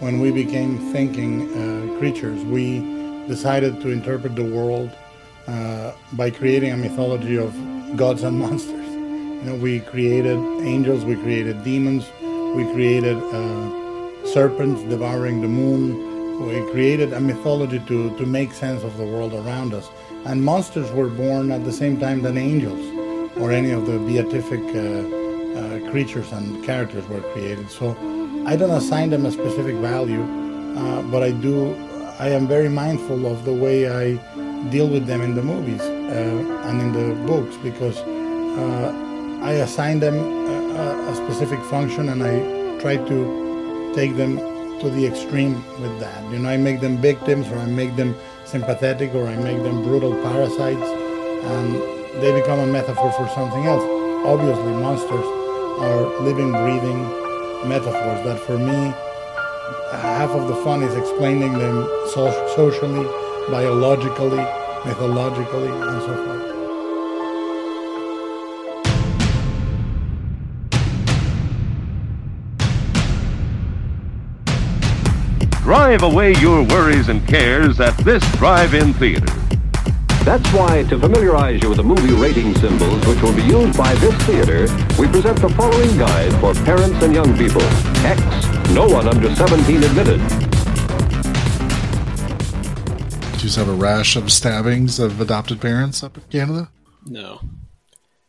when we became thinking uh, creatures, we decided to interpret the world uh, by creating a mythology of gods and monsters. You know, we created angels, we created demons, we created uh, serpents devouring the moon. We created a mythology to, to make sense of the world around us. And monsters were born at the same time than angels or any of the beatific uh, uh, creatures and characters were created. So I don't assign them a specific value, uh, but I do. I am very mindful of the way I deal with them in the movies uh, and in the books because uh, I assign them a, a, specific function and I try to take them to the extreme with that. You know, I make them victims or I make them sympathetic or I make them brutal parasites and they become a metaphor for something else. Obviously, monsters are living, breathing metaphors that for me, half of the fun is explaining them so- socially, biologically, mythologically, and so forth. Drive away your worries and cares at this drive-in theater. That's why, to familiarize you with the movie rating symbols which will be used by this theater, we present the following guide for parents and young people. X, no one under 17 admitted. Do you have a rash of stabbings of adopted parents up in Canada? No.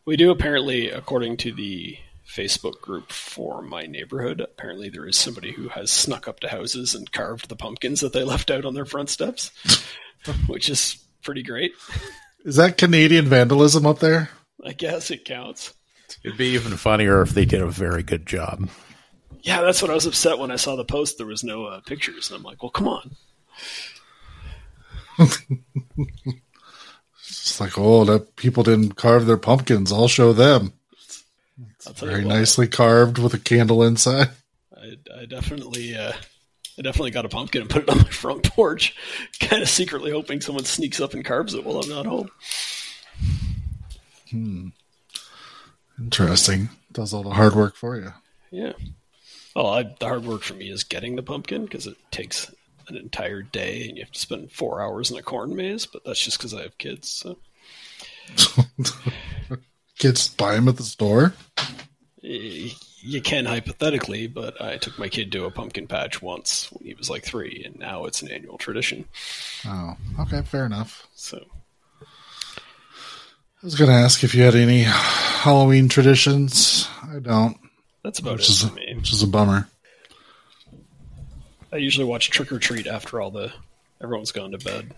We do apparently, according to the Facebook group for my neighborhood, apparently there is somebody who has snuck up to houses and carved the pumpkins that they left out on their front steps, which is pretty great. Is that Canadian vandalism up there? I guess it counts. It'd be even funnier if they did a very good job. Yeah, that's what I was upset when I saw the post. There was no uh, pictures, and I'm like, well, come on. it's like, oh, that people didn't carve their pumpkins. I'll show them. It's very nicely carved with a candle inside. I, I definitely, uh, I definitely got a pumpkin and put it on my front porch, kind of secretly hoping someone sneaks up and carves it while I'm not home. Hmm. Interesting. Does all the hard work for you. Yeah. Well, I, the hard work for me is getting the pumpkin because it takes an entire day and you have to spend four hours in a corn maze. But that's just because I have kids. So. kids buy them at the store. You can hypothetically, but I took my kid to a pumpkin patch once when he was like three, and now it's an annual tradition. Oh, okay, fair enough. So, I was going to ask if you had any Halloween traditions. I don't. That's about which it is for a, me. Which is a bummer. I usually watch Trick 'r Treat after all the everyone's gone to bed,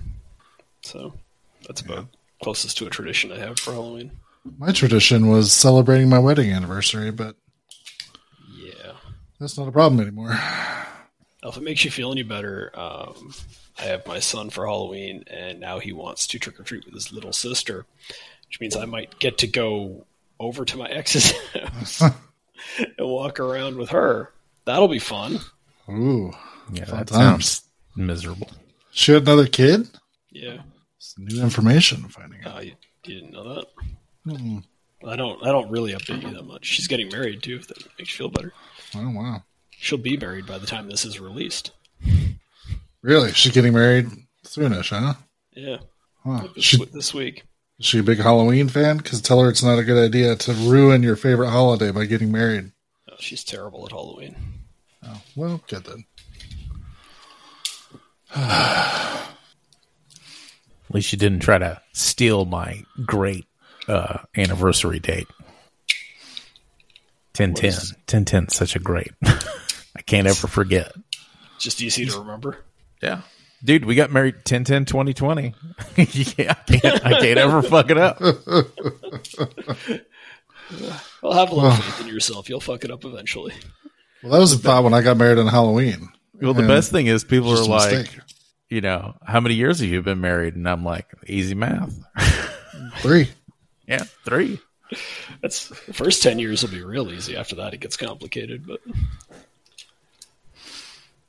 so that's about closest to a tradition I have for Halloween. My tradition was celebrating my wedding anniversary, but Yeah. that's not a problem anymore. Now, if it makes you feel any better, um, I have my son for Halloween, and now he wants to trick or treat with his little sister, which means I might get to go over to my ex's house and walk around with her. That'll be fun. Ooh, Yeah, fun that times. sounds miserable. She had another kid. Yeah. It's new information I'm finding out. Uh, you, you didn't know that? Mm. I don't. I don't really update you that much. She's getting married too. If that makes you feel better. Oh wow, She'll be married by the time this is released. really? She's getting married soonish, huh? Yeah. Huh. This, She, this week. is she a big Halloween fan? Because tell her it's not a good idea to ruin your favorite holiday by getting married. Oh, she's terrible at Halloween. Oh, well, good then. At least you didn't try to steal my great uh, anniversary date. 1010. 1010 such a great. I can't ever forget. Just easy to remember. Yeah. Dude, we got married 10 10 2020. yeah, I can't, I can't ever fuck it up. Well, have a little faith in yourself. You'll fuck it up eventually. Well, that was the thought when I got married on Halloween. Well, the And best thing is people are just a like, mistake. you know, how many years have you been married? And I'm like, easy math. three. Yeah, three. That's the first ten years will be real easy. After that, it gets complicated. But,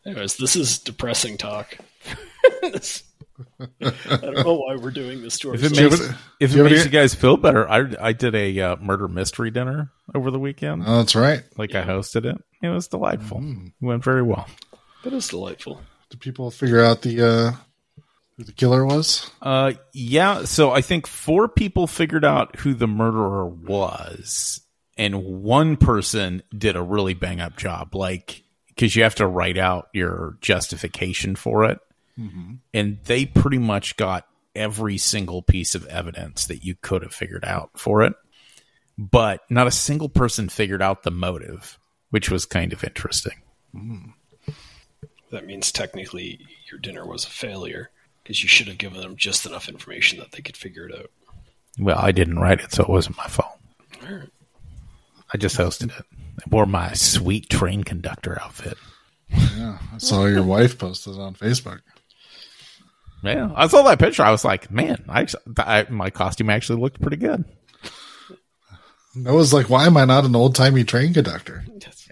anyways, this is depressing talk. This- I don't know why we're doing this to If it ourselves. makes, have if it you makes you guys feel better, I I did a uh, murder mystery dinner over the weekend. Oh, that's right. like I hosted it. It was delightful. It went very well. That is delightful. Did people figure out the uh, who the killer was? Uh, yeah. So I think four people figured out who the murderer was, and one person did a really bang up job. Like, because you have to write out your justification for it, and they pretty much got every single piece of evidence that you could have figured out for it, but not a single person figured out the motive, which was kind of interesting. That means technically your dinner was a failure because you should have given them just enough information that they could figure it out. Well, I didn't write it, so it wasn't my fault. I just hosted it. I wore my sweet train conductor outfit. Yeah, I saw your wife posted on Facebook. Yeah, I saw that picture. I was like, man, I, I my costume actually looked pretty good. I was like, why am I not an old timey train conductor?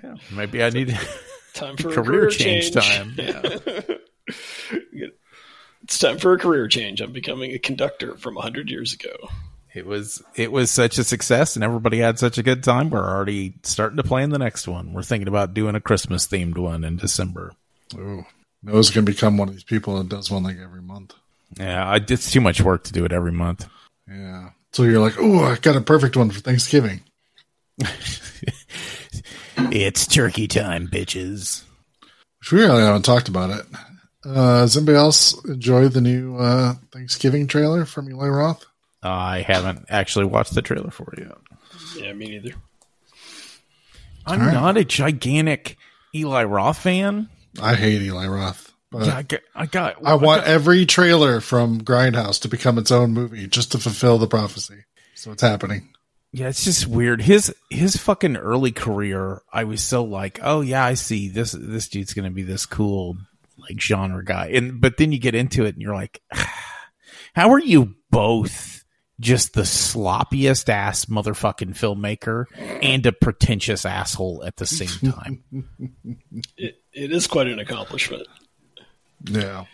Yeah, maybe I need Time for career, career change, change. time. Yeah. It's time for a career change. I'm becoming a conductor from 100 years ago. it was it was such a success, and everybody had such a good time. We're already starting to plan the next one. We're thinking about doing a Christmas themed one in December. Ooh. Noah's gonna become one of these people that does one like every month. Yeah, I, it's too much work to do it every month. Yeah. So you're like, oh, I got a perfect one for Thanksgiving. It's turkey time, bitches. Which we really haven't talked about it. Uh, does anybody else enjoy the new uh, Thanksgiving trailer from Eli Roth? I haven't actually watched the trailer for it yet. Yeah, me neither. I'm All right. not a gigantic Eli Roth fan. I hate Eli Roth, but Yeah, I got, I got, I want every trailer from Grindhouse to become its own movie just to fulfill the prophecy. So it's happening. Yeah, it's just weird. His his fucking early career, I was so like, oh yeah, I see this this dude's gonna be this cool like genre guy, and but then you get into it and you're like, how are you both just the sloppiest ass motherfucking filmmaker and a pretentious asshole at the same time? It, it is quite an accomplishment. Yeah.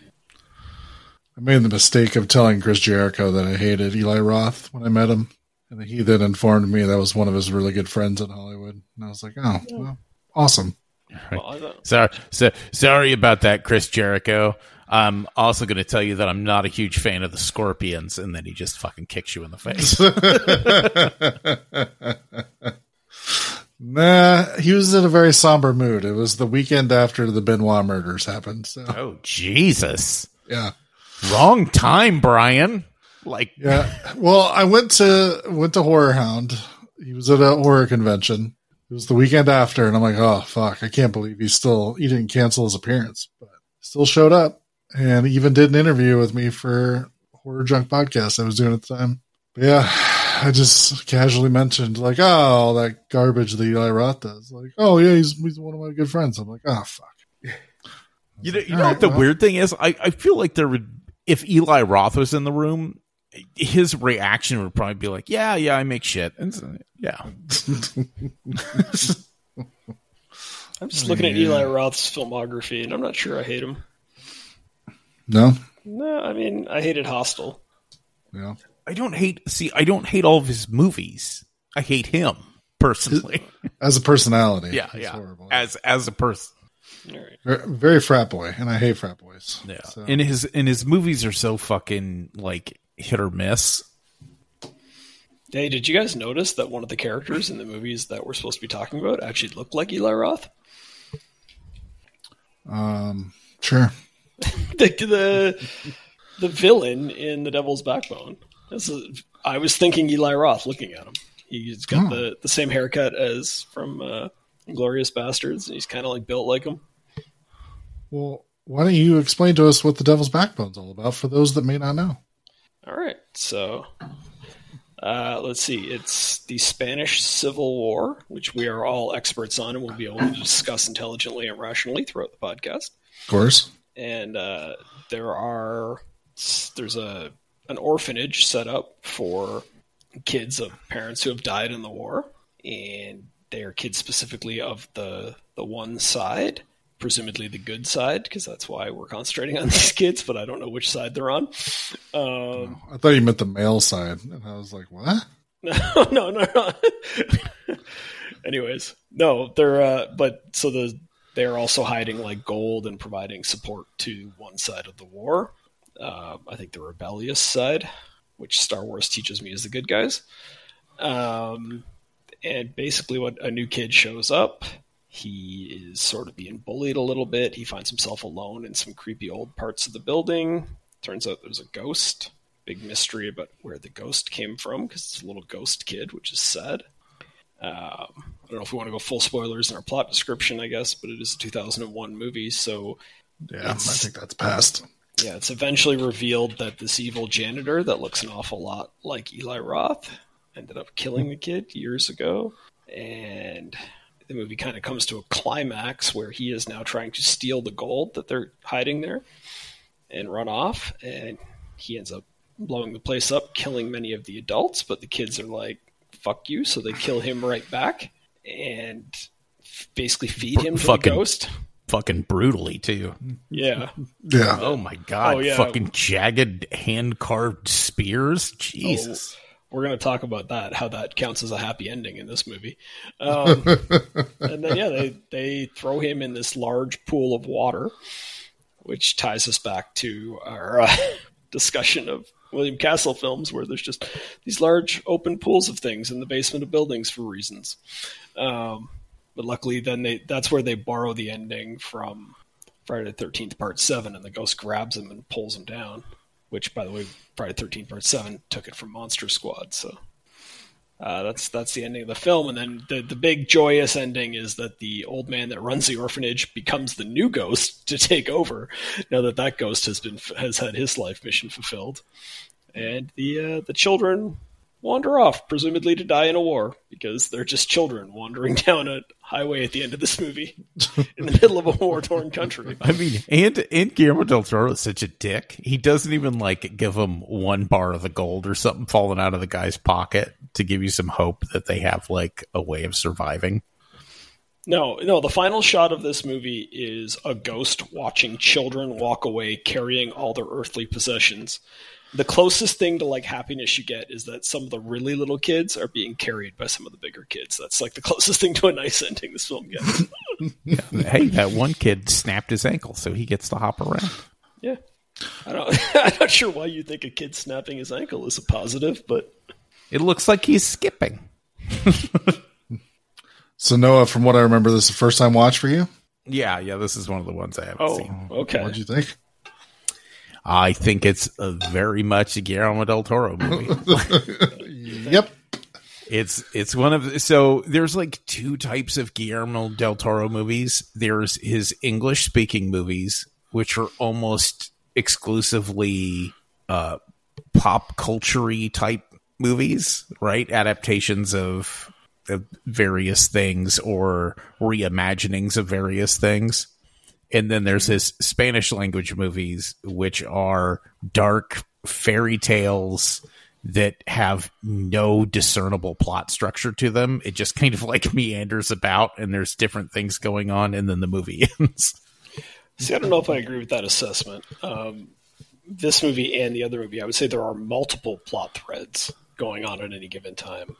I made the mistake of telling Chris Jericho that I hated Eli Roth when I met him. And he then informed me that was one of his really good friends in Hollywood. And I was like, oh, well, awesome. Well, Sorry, so, sorry about that, Chris Jericho. I'm also going to tell you that I'm not a huge fan of the Scorpions, and then he just fucking kicks you in the face. Nah, he was in a very somber mood. It was the weekend after the Benoit murders happened. So, oh Jesus! yeah. Wrong time, Brian. Like, Yeah. Well, I went to went to Horror Hound. He was at a horror convention. It was the weekend after, and I'm like, oh fuck, I can't believe he still he didn't cancel his appearance, but still showed up and even did an interview with me for Horror Junk podcast I was doing at the time. But yeah, I just casually mentioned like, oh, all that garbage that Eli Roth does. Like, oh yeah, he's he's one of my good friends. I'm like, oh fuck. you know, you know right, what the well. weird thing is? I, I feel like there would, if Eli Roth was in the room, his reaction would probably be like, "Yeah, yeah, I make shit." And so, yeah, I'm just looking at Eli Roth's filmography, and I'm not sure I hate him. No. No, I mean I hated Hostel. Yeah. I don't hate. See, I don't hate all of his movies. I hate him personally. As a personality. yeah, it's yeah. horrible. As as a person. All right. Very, very frat boy, and I hate frat boys. Yeah. So- And his and his movies are so fucking like hit or miss. Hey, did you guys notice that one of the characters in the movies that we're supposed to be talking about actually looked like Eli Roth? Um, sure. The the, the villain in The Devil's Backbone. This is, I was thinking Eli Roth looking at him. He's got the, the same haircut as from uh, Glorious Bastards, and he's kind of like built like him. Well, why don't you explain to us what the Devil's Backbone's all about for those that may not know? All right, so uh, let's see. It's the Spanish Civil War, which we are all experts on and we will be able to discuss intelligently and rationally throughout the podcast. Of course. And uh, there are there's a an orphanage set up for kids of parents who have died in the war, and they are kids specifically of the the one side, presumably the good side, because that's why we're concentrating on these kids. But I don't know which side they're on. Um, I thought you meant the male side, and I was like, what? no, no, no, no. Anyways, no, they're uh, but so the they're also hiding like gold and providing support to one side of the war. Uh, I think the rebellious side, which Star Wars teaches me is the good guys. Um, and basically, what a new kid shows up, he is sort of being bullied a little bit. He finds himself alone in some creepy old parts of the building. Turns out there's a ghost. Big mystery about where the ghost came from because it's a little ghost kid, which is sad. Um, I don't know if we want to go full spoilers in our plot description, I guess, but it is a 2001 movie, so Yeah, I think that's past. yeah, it's eventually revealed that this evil janitor that looks an awful lot like Eli Roth ended up killing the kid years ago. And the movie kind of comes to a climax where he is now trying to steal the gold that they're hiding there and run off. And he ends up blowing the place up, killing many of the adults, but the kids are like, fuck you. So they kill him right back and basically feed him to Fucking- the ghost. Fucking brutally too. Yeah. Yeah. Oh my god! Oh, yeah. Fucking jagged hand carved spears. Jesus. Oh, we're going to talk about that how that counts as a happy ending in this movie. Um, and then yeah they, they throw him in this large pool of water which ties us back to our uh, discussion of william castle films where there's just these large open pools of things in the basement of buildings for reasons. Um, but luckily then they that's where they borrow the ending from friday the 13th part 7 and the ghost grabs him and pulls him down which by the way friday the 13th part 7 took it from monster squad so uh, that's that's the ending of the film, and then the the big joyous ending is that the old man that runs the orphanage becomes the new ghost to take over. Now that that ghost has been has had his life mission fulfilled, and the uh, the children wander off, presumably to die in a war, because they're just children wandering down a highway at the end of this movie in the middle of a war torn country. I mean, and and Guillermo del Toro is such a dick. He doesn't even like give them one bar of the gold or something falling out of the guy's pocket to give you some hope that they have like a way of surviving. No, no. The final shot of this movie is a ghost watching children walk away carrying all their earthly possessions. The closest thing to like happiness you get is that some of the really little kids are being carried by some of the bigger kids. That's like the closest thing to a nice ending this film gets. hey, that one kid snapped his ankle, so he gets to hop around. yeah. I don't, I'm not sure why you think a kid snapping his ankle is a positive, but It looks like he's skipping. So Noah, from what I remember, this is the first time watch for you. Yeah, yeah. This is one of the ones I haven't oh, seen. okay. What'd you think? I think it's a very much a Guillermo del Toro movie. Yep. It's it's one of the, so there's like two types of Guillermo del Toro movies. There's his English speaking movies, which are almost exclusively uh, pop culture type movies, right? Adaptations of, of various things or reimaginings of various things. And then there's this Spanish language movies, which are dark fairy tales that have no discernible plot structure to them. It just kind of like meanders about and there's different things going on and then the movie ends. See, I don't know if I agree with that assessment. Um, this movie and the other movie, I would say there are multiple plot threads going on at any given time.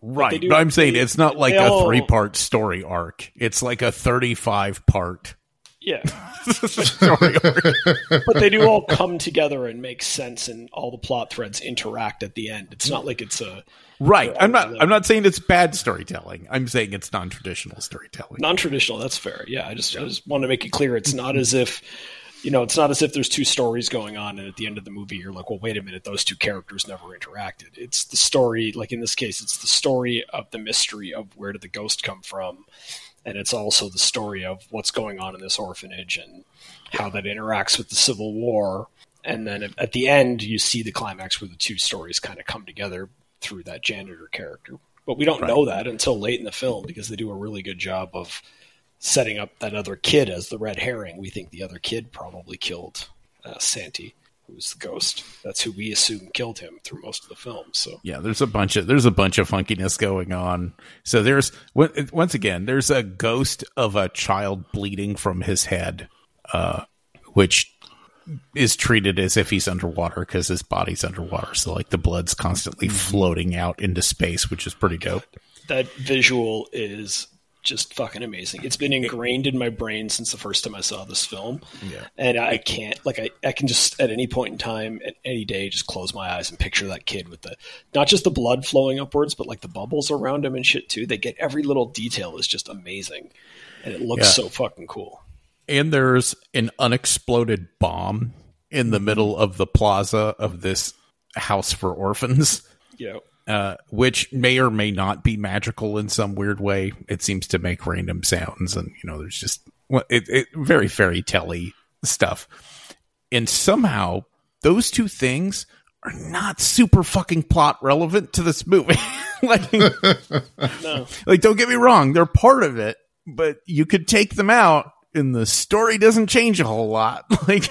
Right. do- but I'm saying they- it's not like a all- three part story arc. It's like a 35 part Yeah, but they do all come together and make sense, and all the plot threads interact at the end. It's not like it's a Right. I'm not I'm not saying it's bad storytelling. I'm saying it's non-traditional storytelling. non-traditional. That's fair. Yeah, I just I just want to make it clear. It's not as if you know, it's not as if there's two stories going on, and at the end of the movie, you're like, well, wait a minute, those two characters never interacted. It's the story, like in this case, it's the story of the mystery of where did the ghost come from, and it's also the story of what's going on in this orphanage and how that interacts with the Civil War. And then at- the end, you see the climax where the two stories kind of come together through that janitor character. But we don't know that until late in the film because they do a really good job of setting up that other kid as the red herring. We think the other kid probably killed uh, Santi, who's the ghost. That's who we assume killed him through most of the film. So Yeah, there's a bunch of there's a bunch of funkiness going on. So there's once again there's a ghost of a child bleeding from his head, uh, which is treated as if he's underwater because his body's underwater. So like the blood's constantly floating out into space, which is pretty dope. that visual is just fucking amazing. It's been ingrained in my brain since the first time I saw this film. Yeah. And I can't like I, I can just at any point in time, at any day, just close my eyes and picture that kid with the not just the blood flowing upwards, but like the bubbles around him and shit too. They get every little detail is just amazing. And it looks Yeah. so fucking cool. and there's an unexploded bomb in the mm-hmm. middle of the plaza of this house for orphans. Know. Uh, which may or may not be magical in some weird way. It seems to make random sounds, and you know, there's just well, it, it very fairy tale stuff. And somehow, those two things are not super fucking plot relevant to this movie. like, No. like, don't get me wrong, they're part of it, but you could take them out, and the story doesn't change a whole lot. Like,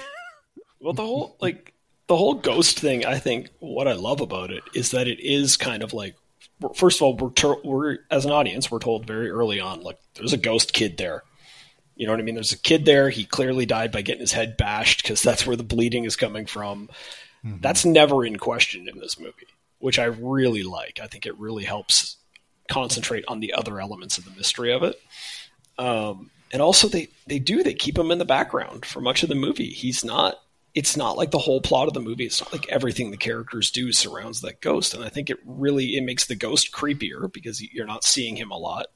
Well, the whole like the whole ghost thing. I think what I love about it is that it is kind of like. First of all, we're, to- we're as an audience, we're told very early on, like there's a ghost kid there. You know what I mean? There's a kid there. He clearly died by getting his head bashed because that's where the bleeding is coming from. That's never in question in this movie, which I really like. I think it really helps concentrate on the other elements of the mystery of it. Um, and also, they they do they keep him in the background for much of the movie. He's not. It's not like the whole plot of the movie. It's not like everything the characters do surrounds that ghost. And I think it really it makes the ghost creepier because you're not seeing him a lot.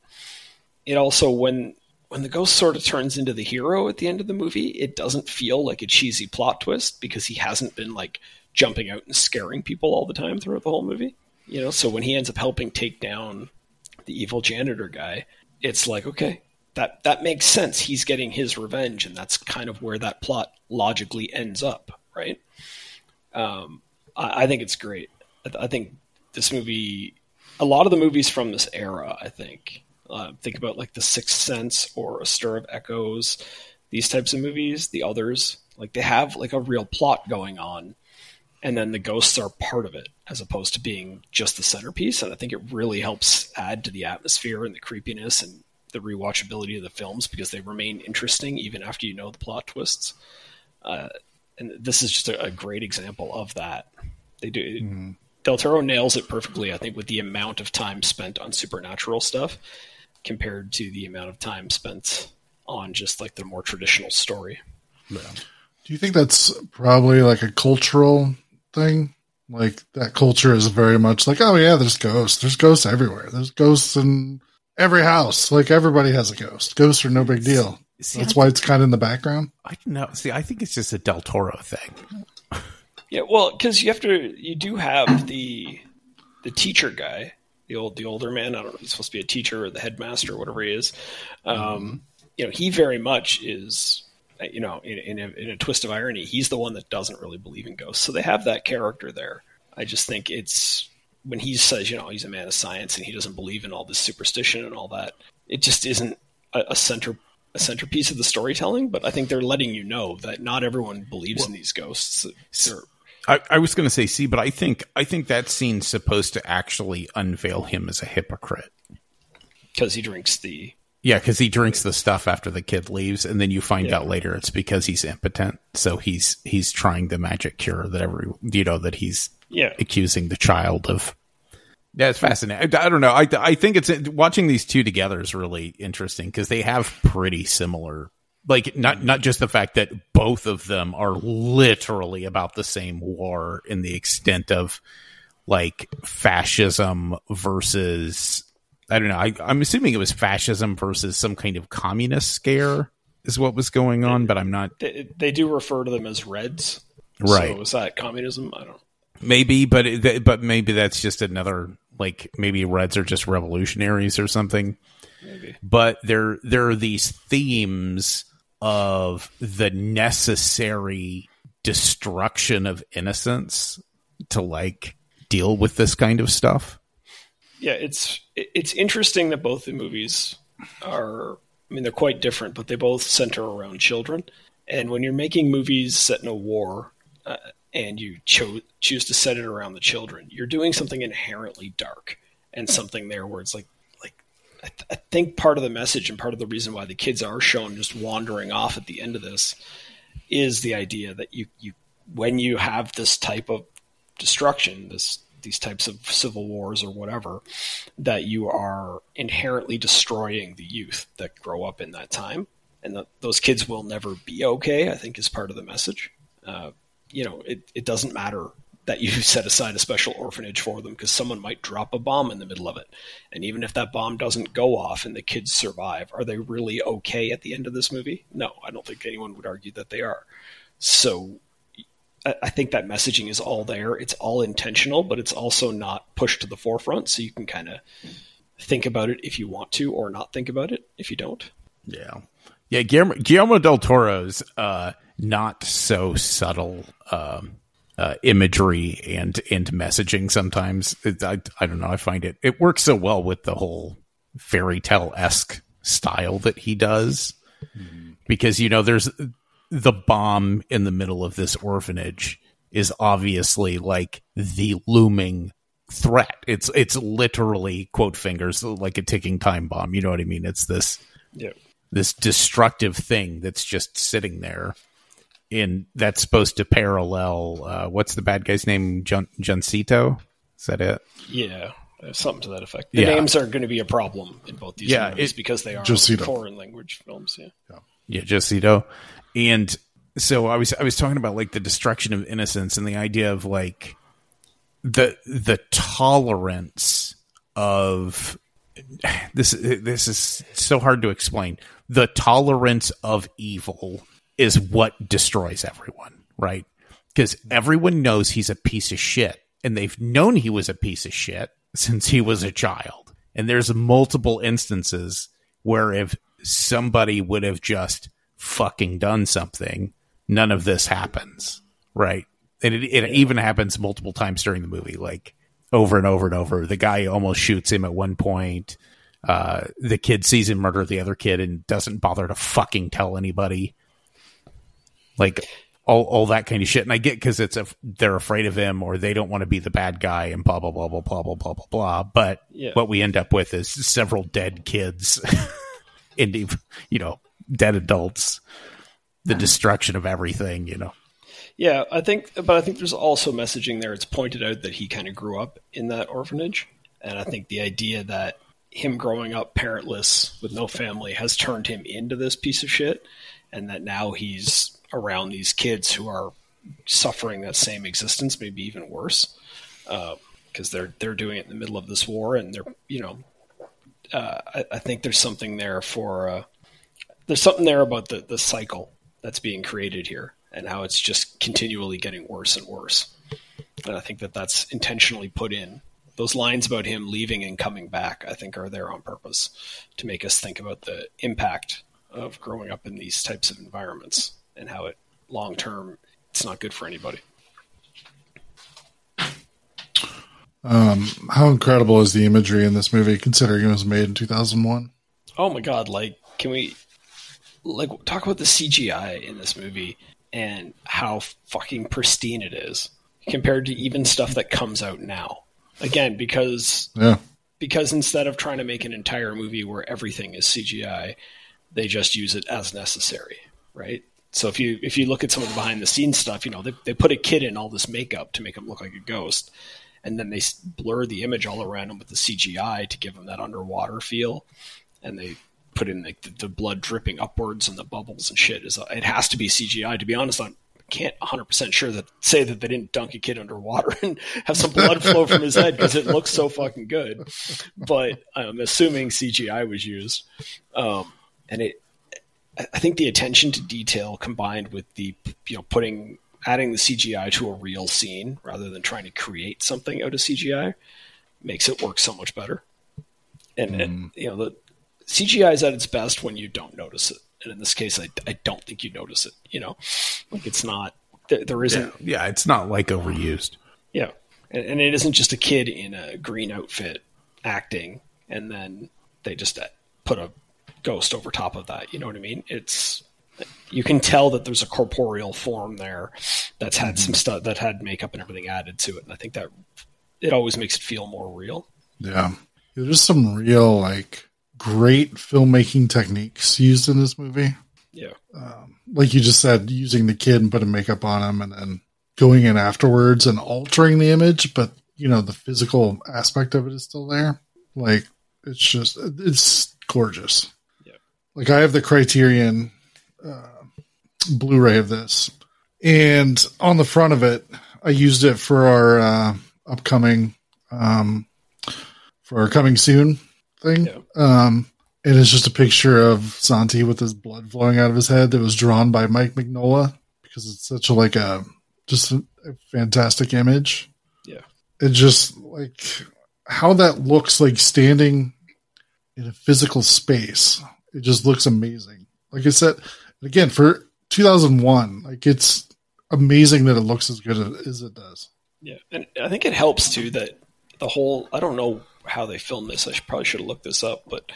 It also when when the ghost sort of turns into the hero at the end of the movie, it doesn't feel like a cheesy plot twist because he hasn't been like jumping out and scaring people all the time throughout the whole movie. You know, so when he ends up helping take down the evil janitor guy, it's like, okay, that that makes sense. He's getting his revenge, and that's kind of where that plot logically ends up, right? Um, I, I think it's great. I, th- I think this movie, a lot of the movies from this era, I think, uh, think about like The Sixth Sense or A Stir of Echoes, these types of movies, the others, like they have like a real plot going on, and then the ghosts are part of it as opposed to being just the centerpiece. And I think it really helps add to the atmosphere and the creepiness and the rewatchability of the films because they remain interesting even after you know the plot twists. Uh, and this is just a, a great example of that. They do. Del Toro nails it perfectly, I think, with the amount of time spent on supernatural stuff compared to the amount of time spent on just like the more traditional story. Do you think that's probably like a cultural thing? Like that culture is very much like, oh yeah, there's ghosts. There's ghosts everywhere. There's ghosts in every house. Like everybody has a ghost. Ghosts are no big deal. See, That's I- why it's kind of in the background. I don't know. See, I think it's just a Del Toro thing. Yeah, well, because you have to, you do have the the teacher guy, the old the older man. I don't know. if He's supposed to be a teacher or the headmaster, or whatever he is. Um, You know, he very much is. uh, You know, in, in, a, in a twist of irony, he's the one that doesn't really believe in ghosts. So they have that character there. I just think it's when he says, you know, he's a man of science and he doesn't believe in all this superstition and all that. It just isn't a, a center a centerpiece of the storytelling. But I think they're letting you know that not everyone believes in these ghosts. They're, I, I was going to say, see, but I think I think that scene's supposed to actually unveil him as a hypocrite. because he drinks the Yeah, because he drinks the stuff after the kid leaves, and then you find out later it's because he's impotent. So he's he's trying the magic cure that every you know that he's yeah accusing the child of. Yeah, it's fascinating. I, I don't know. I I think it's watching these two together is really interesting because they have pretty similar. Like not not just the fact that both of them are literally about the same war in the extent of like fascism versus I don't know. I, I'm assuming it was fascism versus some kind of communist scare is what was going on, but I'm not they, they do refer to them as reds Right. so is that communism i don't maybe, but it, but maybe that's just another like maybe Reds are just revolutionaries or something. maybe But there there are these themes of the necessary destruction of innocence to like deal with this kind of stuff. yeah it's it's interesting that both the movies are i mean they're quite different but they both center around children and when you're making movies set in a war uh, and you cho- choose to set it around the children you're doing something inherently dark and something there where it's like like I, th- I think part of the message and part of the reason why the kids are shown just wandering off at the end of this is the idea that you you when you have this type of destruction, this these types of civil wars or whatever, that you are inherently destroying the youth that grow up in that time, and that those kids will never be okay. I think is part of the message. Uh, you know, it, it doesn't matter that you set aside a special orphanage for them because someone might drop a bomb in the middle of it. And even if that bomb doesn't go off and the kids survive, are they really okay at the end of this movie? No, I don't think anyone would argue that they are. So I think that messaging is all there. It's all intentional, but it's also not pushed to the forefront. So you can kind of think about it if you want to, or not think about it if you don't. Yeah. Yeah. Guillermo, Guillermo del Toro's uh, not so subtle. Um, uh, imagery and and messaging sometimes. It, I I don't know. I find it it works so well with the whole fairy tale esque style that he does mm-hmm. because you know there's the bomb in the middle of this orphanage is obviously like the looming threat. It's it's literally quote fingers like a ticking time bomb. You know what I mean? It's this yeah. this destructive thing that's just sitting there in that's supposed to parallel uh, what's the bad guy's name? John Juncito? Is that it? Yeah, something to that effect. The yeah. names are going to be a problem in both these yeah, movies it, because they are Josito. foreign language films. Yeah, yeah, yeah Josito. And so I was I was talking about like the destruction of innocence and the idea of like the the tolerance of this this is so hard to explain. The tolerance of evil is what destroys everyone, right? Because everyone knows he's a piece of shit, and they've known he was a piece of shit since he was a child. And there's multiple instances where if somebody would have just fucking done something, none of this happens, right? And it, it even happens multiple times during the movie, like over and over and over. The guy almost shoots him at one point. Uh, the kid sees him murder the other kid and doesn't bother to fucking tell anybody like all, all that kind of shit. And I get because it's a, they're afraid of him or they don't want to be the bad guy and blah, blah, blah, blah, blah, blah, blah, blah, blah. But yeah. what we end up with is several dead kids and, you know, dead adults, the destruction of everything, you know. Yeah, I think, but I think there's also messaging there. It's pointed out that he kind of grew up in that orphanage. And I think the idea that him growing up parentless with no family has turned him into this piece of shit. And that now he's around these kids who are suffering that same existence, maybe even worse, because uh, they're they're doing it in the middle of this war, and they're you know, uh, I, I, think there's something there for uh, there's something there about the the cycle that's being created here, and how it's just continually getting worse and worse, and I think that that's intentionally put in. Those lines about him leaving and coming back, I think, are there on purpose to make us think about the impact of growing up in these types of environments and how it long term it's not good for anybody. Um, how incredible is the imagery in this movie, considering it was made in 2001? Oh my god! Like, can we like talk about the CGI in this movie and how fucking pristine it is compared to even stuff that comes out now? Again, because yeah, because instead of trying to make an entire movie where everything is CGI, they just use it as necessary, right? So if you if you look at some of the behind the scenes stuff, you know they they put a kid in all this makeup to make him look like a ghost, and then they blur the image all around him with the CGI to give him that underwater feel, and they put in like the, the blood dripping upwards and the bubbles and shit. Is it has to be CGI. To be honest, I can't 100 percent sure that say that they didn't dunk a kid underwater and have some blood flow from his head because it looks so fucking good. But I'm assuming CGI was used, um, and it I think the attention to detail combined with the you know putting adding the CGI to a real scene rather than trying to create something out of CGI makes it work so much better. And, mm. and you know the CGI is at its best when you don't notice it, and in this case, I, I don't think you notice it. You know, like it's not there, there isn't. Yeah, yeah, it's not like overused. Yeah, and, and it isn't just a kid in a green outfit acting, and then they just put a ghost over top of that. You know what I mean? It's you can tell that there's a corporeal form there that's had some mm-hmm. stuff that had makeup and everything added to it, and I think that it always makes it feel more real. Yeah, there's some real like great filmmaking techniques used in this movie. Yeah, um, like you just said, using the kid and putting makeup on him, and then going in afterwards and altering the image, but you know the physical aspect of it is still there. Like it's just it's gorgeous. Like I have the Criterion uh, Blu-ray of this, and on the front of it, I used it for our uh, upcoming um, for our coming soon thing. Yeah. Um, and it's just a picture of Santi with his blood flowing out of his head that was drawn by Mike Mignola because it's such a like a just a, a fantastic image. Yeah. It just like how that looks like standing in a physical space. It just looks amazing. Like I said, again for 2001, like it's amazing that it looks as good as it does. Yeah, and I think it helps too that the whole. I don't know how they filmed this. I should, probably should have looked this up, but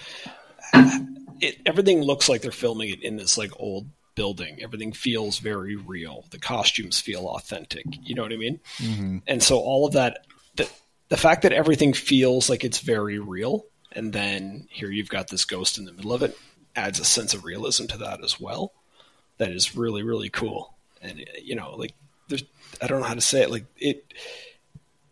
it everything looks like they're filming it in this like old building. Everything feels very real. The costumes feel authentic. You know what I mean? Mm-hmm. And so all of that, the the fact that everything feels like it's very real, and then here you've got this ghost in the middle of it, adds a sense of realism to that as well. That is really really cool. And you know, like there's, I don't know how to say it. Like it,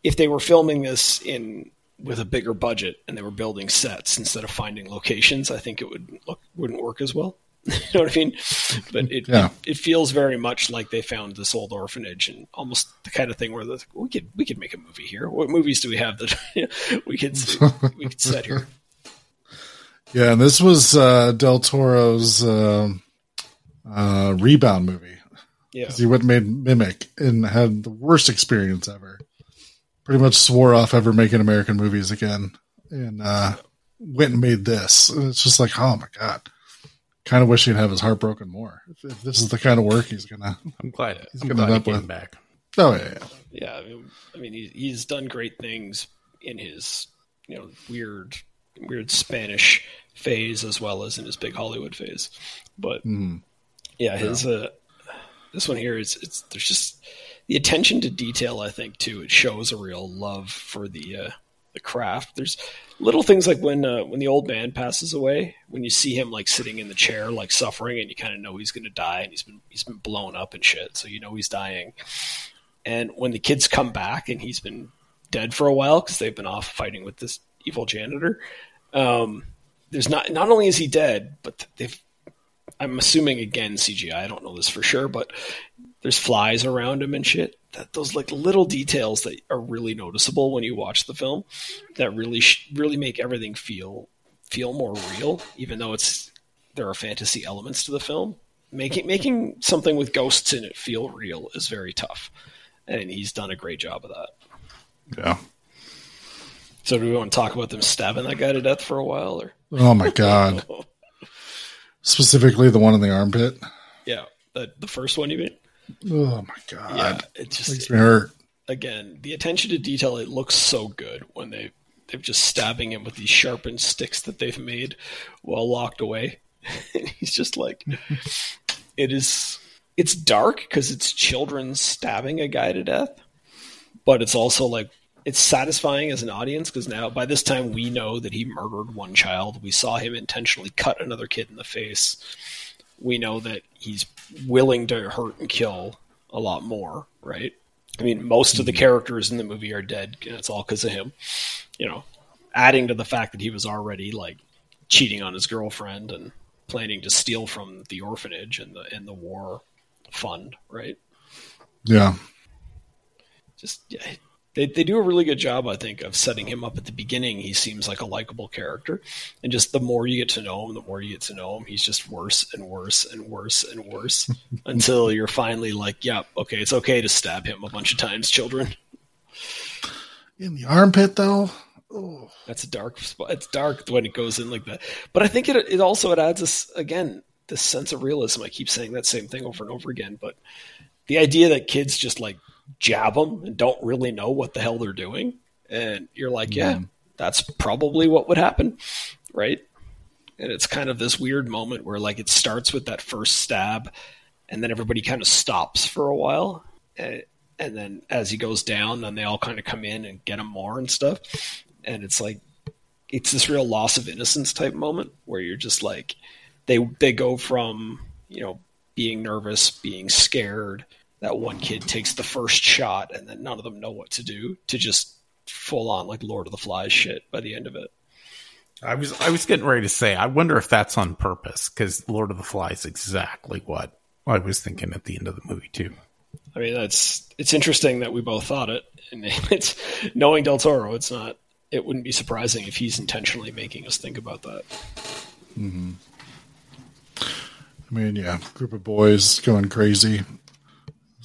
if they were filming this in with a bigger budget and they were building sets instead of finding locations, I think it would look wouldn't work as well. you know what I mean? But it, Yeah. it it feels very much like they found this old orphanage and almost the kind of thing where the, we could we could make a movie here. What movies do we have that we could we could set here? Yeah, and this was uh, Del Toro's um uh, rebound movie. Yeah, He went and made Mimic and had the worst experience ever. Pretty much swore off ever making American movies again, and uh, went and made this. And it's just like, oh my god, kind of wish he'd have his heart broken more. If, if this is the kind of work he's gonna. I'm glad. He's I'm gonna glad he end up came with- back. Oh yeah, yeah. yeah. I mean, I mean he, he's done great things in his you know weird weird Spanish phase as well as in his big Hollywood phase. But Mhm. yeah, his uh, this one here is it's there's just the attention to detail. I think too it shows a real love for the uh, the craft. There's little things like when uh, when the old man passes away, when you see him like sitting in the chair, like suffering, and you kind of know he's going to die, and he's been he's been blown up and shit, so you know he's dying. And when the kids come back and he's been dead for a while because they've been off fighting with this evil janitor, um, there's not not only is he dead, but they've I'm assuming again CGI. I don't know this for sure, but there's flies around him and shit. That those like little details that are really noticeable when you watch the film, that really sh- really make everything feel feel more real, even though it's there are fantasy elements to the film. Making making something with ghosts in it feel real is very tough, and he's done a great job of that. yeah. So do we want to talk about them stabbing that guy to death for a while, or Oh my god, specifically the one in the armpit. yeah, the the first one you mean? Oh my god, Yeah, it just makes me hurt. again, the attention to detail, it looks so good when they they're just stabbing him with these sharpened sticks that they've made while locked away. and he's just like it is it's dark because it's children stabbing a guy to death, but it's also like it's satisfying as an audience because now by this time we know that he murdered one child. We saw him intentionally cut another kid in the face. We know that he's willing to hurt and kill a lot more, right? I mean, most of the mm-hmm. characters in the movie are dead, and it's all because of him. You know, adding to the fact that he was already like cheating on his girlfriend and planning to steal from the orphanage and the and the war fund, right? Yeah, Just yeah, they they do a really good job, I think, of setting him up at the beginning. He seems like a likable character, and just the more you get to know him, the more you get to know him. He's just worse and worse and worse and worse until you're finally like, yeah, okay, it's okay to stab him a bunch of times, children. in the armpit though. Oh, That's a dark spot. It's dark when it goes in like that. But I think it it also it adds this again this sense of realism. I keep saying that same thing over and over again, but the idea that kids just like jab them and don't really know what the hell they're doing, and you're like, yeah, that's probably what would happen, right? And it's kind of this weird moment where like it starts with that first stab, and then everybody kind of stops for a while, and, and then as he goes down, then they all kind of come in and get him more and stuff, and it's like it's this real loss of innocence type moment where you're just like they they go from you know being nervous, being scared. That one kid takes the first shot, and then none of them know what to do. To just full on like Lord of the Flies shit by the end of it. I was I was getting ready to say I wonder if that's on purpose because Lord of the Flies exactly what I was thinking at the end of the movie too. I mean, that's it's interesting that we both thought it, and it's knowing Del Toro, it's not. It wouldn't be surprising if he's intentionally making us think about that. Hmm. I mean, yeah, group of boys going crazy,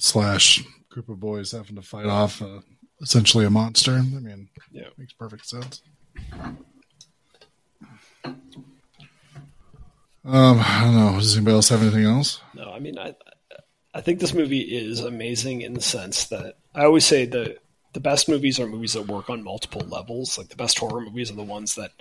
slash group of boys having to fight off uh, essentially a monster. I mean, Yeah. makes perfect sense. Um, I don't know. Does anybody else have anything else? No, I mean, I I think this movie is amazing in the sense that I always say the the best movies are movies that work on multiple levels. Like the best horror movies are the ones that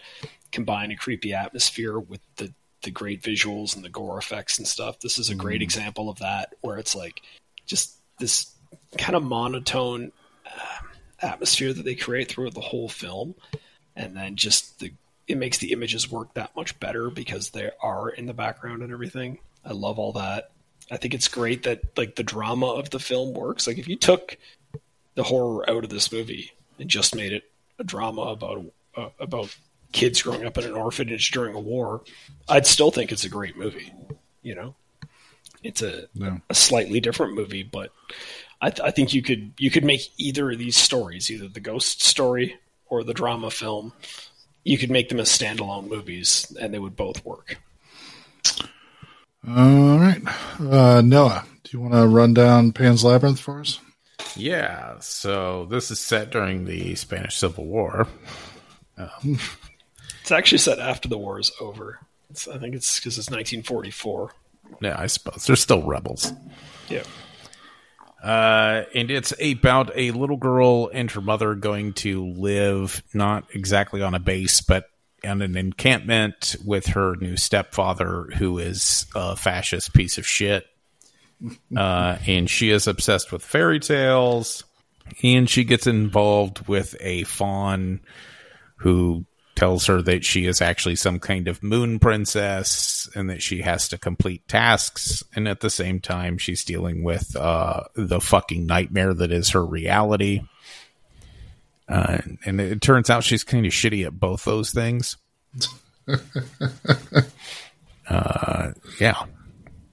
combine a creepy atmosphere with the the great visuals and the gore effects and stuff. This is a great example of that, where it's like just this kind of monotone uh, atmosphere that they create throughout the whole film, and then just the it makes the images work that much better because they are in the background and everything. I love all that. I think it's great that like the drama of the film works. Like if you took the horror out of this movie and just made it a drama about uh, about kids growing up in an orphanage during a war, I'd still think it's a great movie. You know, it's a No. a slightly different movie, but I, th- I think you could you could make either of these stories, either the ghost story or the drama film. You could make them as standalone movies, and they would both work. All right. Uh, Noah, do you want to run down Pan's Labyrinth for us? Yeah, so this is set during the Spanish Civil War. It's actually set after the war is over. It's, I think it's because it's 1944. Yeah, I suppose they're still rebels. Yeah. Uh, and it's about a little girl and her mother going to live not exactly on a base, but on an encampment with her new stepfather, who is a fascist piece of shit. Uh, and she is obsessed with fairy tales, and she gets involved with a faun who tells her that she is actually some kind of moon princess and that she has to complete tasks. And at the same time she's dealing with uh, the fucking nightmare that is her reality. Uh, and it turns out she's kind of shitty at both those things. Uh, yeah.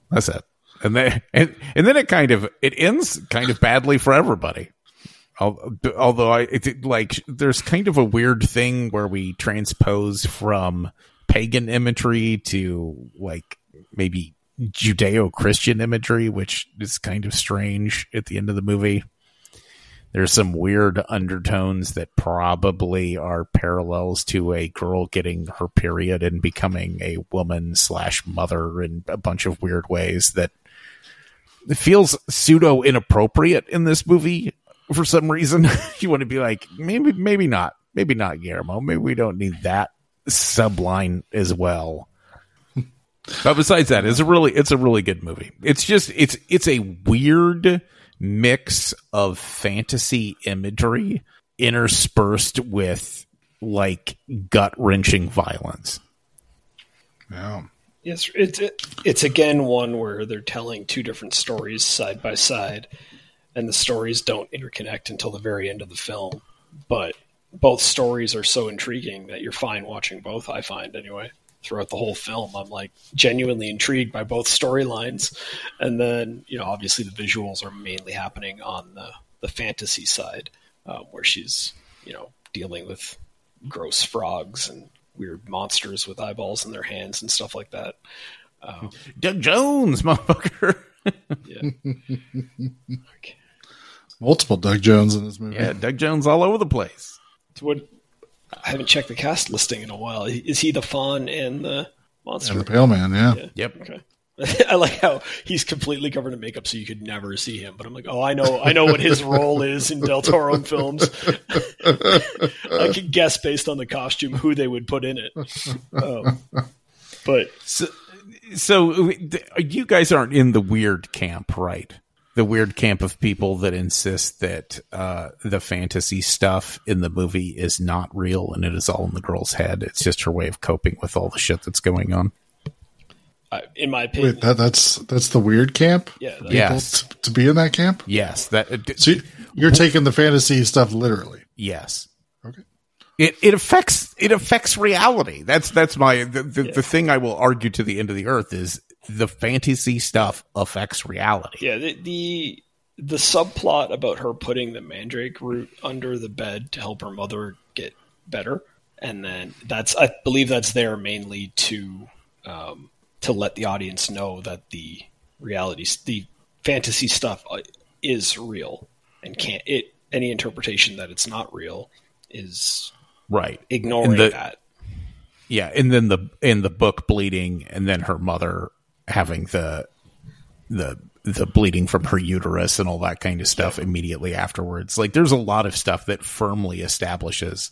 That's it. And then and, and then it kind of it ends kind of badly for everybody although I it, like there's kind of a weird thing where we transpose from pagan imagery to like maybe Judeo-Christian imagery, which is kind of strange at the end of the movie. There's some weird undertones that probably are parallels to a girl getting her period and becoming a woman slash mother in a bunch of weird ways that it feels pseudo inappropriate in this movie for some reason. you want to be like, maybe, maybe not, maybe not Guillermo. Maybe we don't need that subline as well. but besides that, it's a really, it's a really good movie. It's just, it's, it's a weird mix of fantasy imagery interspersed with like gut wrenching violence. Yeah. Yes, it's it's again one where they're telling two different stories side by side, and the stories don't interconnect until the very end of the film. But both stories are so intriguing that you're fine watching both. I find anyway. Throughout the whole film, I'm like genuinely intrigued by both storylines, and then you know obviously the visuals are mainly happening on the the fantasy side, uh, where she's you know dealing with gross frogs and weird monsters with eyeballs in their hands and stuff like that. Um, Doug Jones, motherfucker. yeah. Okay. Multiple Doug Jones in this movie. yeah, Doug Jones all over the place. What? I haven't checked the cast listing in a while. Is he the faun and the monster? And the Pale Man, yeah. Yeah. Yep. Okay. I like how he's completely covered in makeup, so you could never see him. But I'm like, oh, I know, I know what his role is in Del Toro films. I can guess based on the costume who they would put in it. Um, but So, so you guys aren't in the weird camp, right? The weird camp of people that insist that uh, the fantasy stuff in the movie is not real and it is all in the girl's head. It's just her way of coping with all the shit that's going on. I, in my opinion, Wait, that, that's that's the weird camp? yeah, that- Yeah. People Yes. t- to be in that camp? Yes, that So you- you're taking the fantasy stuff literally. yes. Okay. It, it affects it affects reality. That's that's my the, the, the thing I will argue to the end of the earth is the fantasy stuff affects reality. Yeah, the, the the subplot about her putting the mandrake root under the bed to help her mother get better, and then that's I believe that's there mainly to um, to let the audience know that the reality, the fantasy stuff uh, is real and can't it any interpretation that it's not real is Right. ignoring the- that. Yeah, and then the in the book bleeding, and then her mother having the the the bleeding from her uterus and all that kind of stuff immediately afterwards. Like, there's a lot of stuff that firmly establishes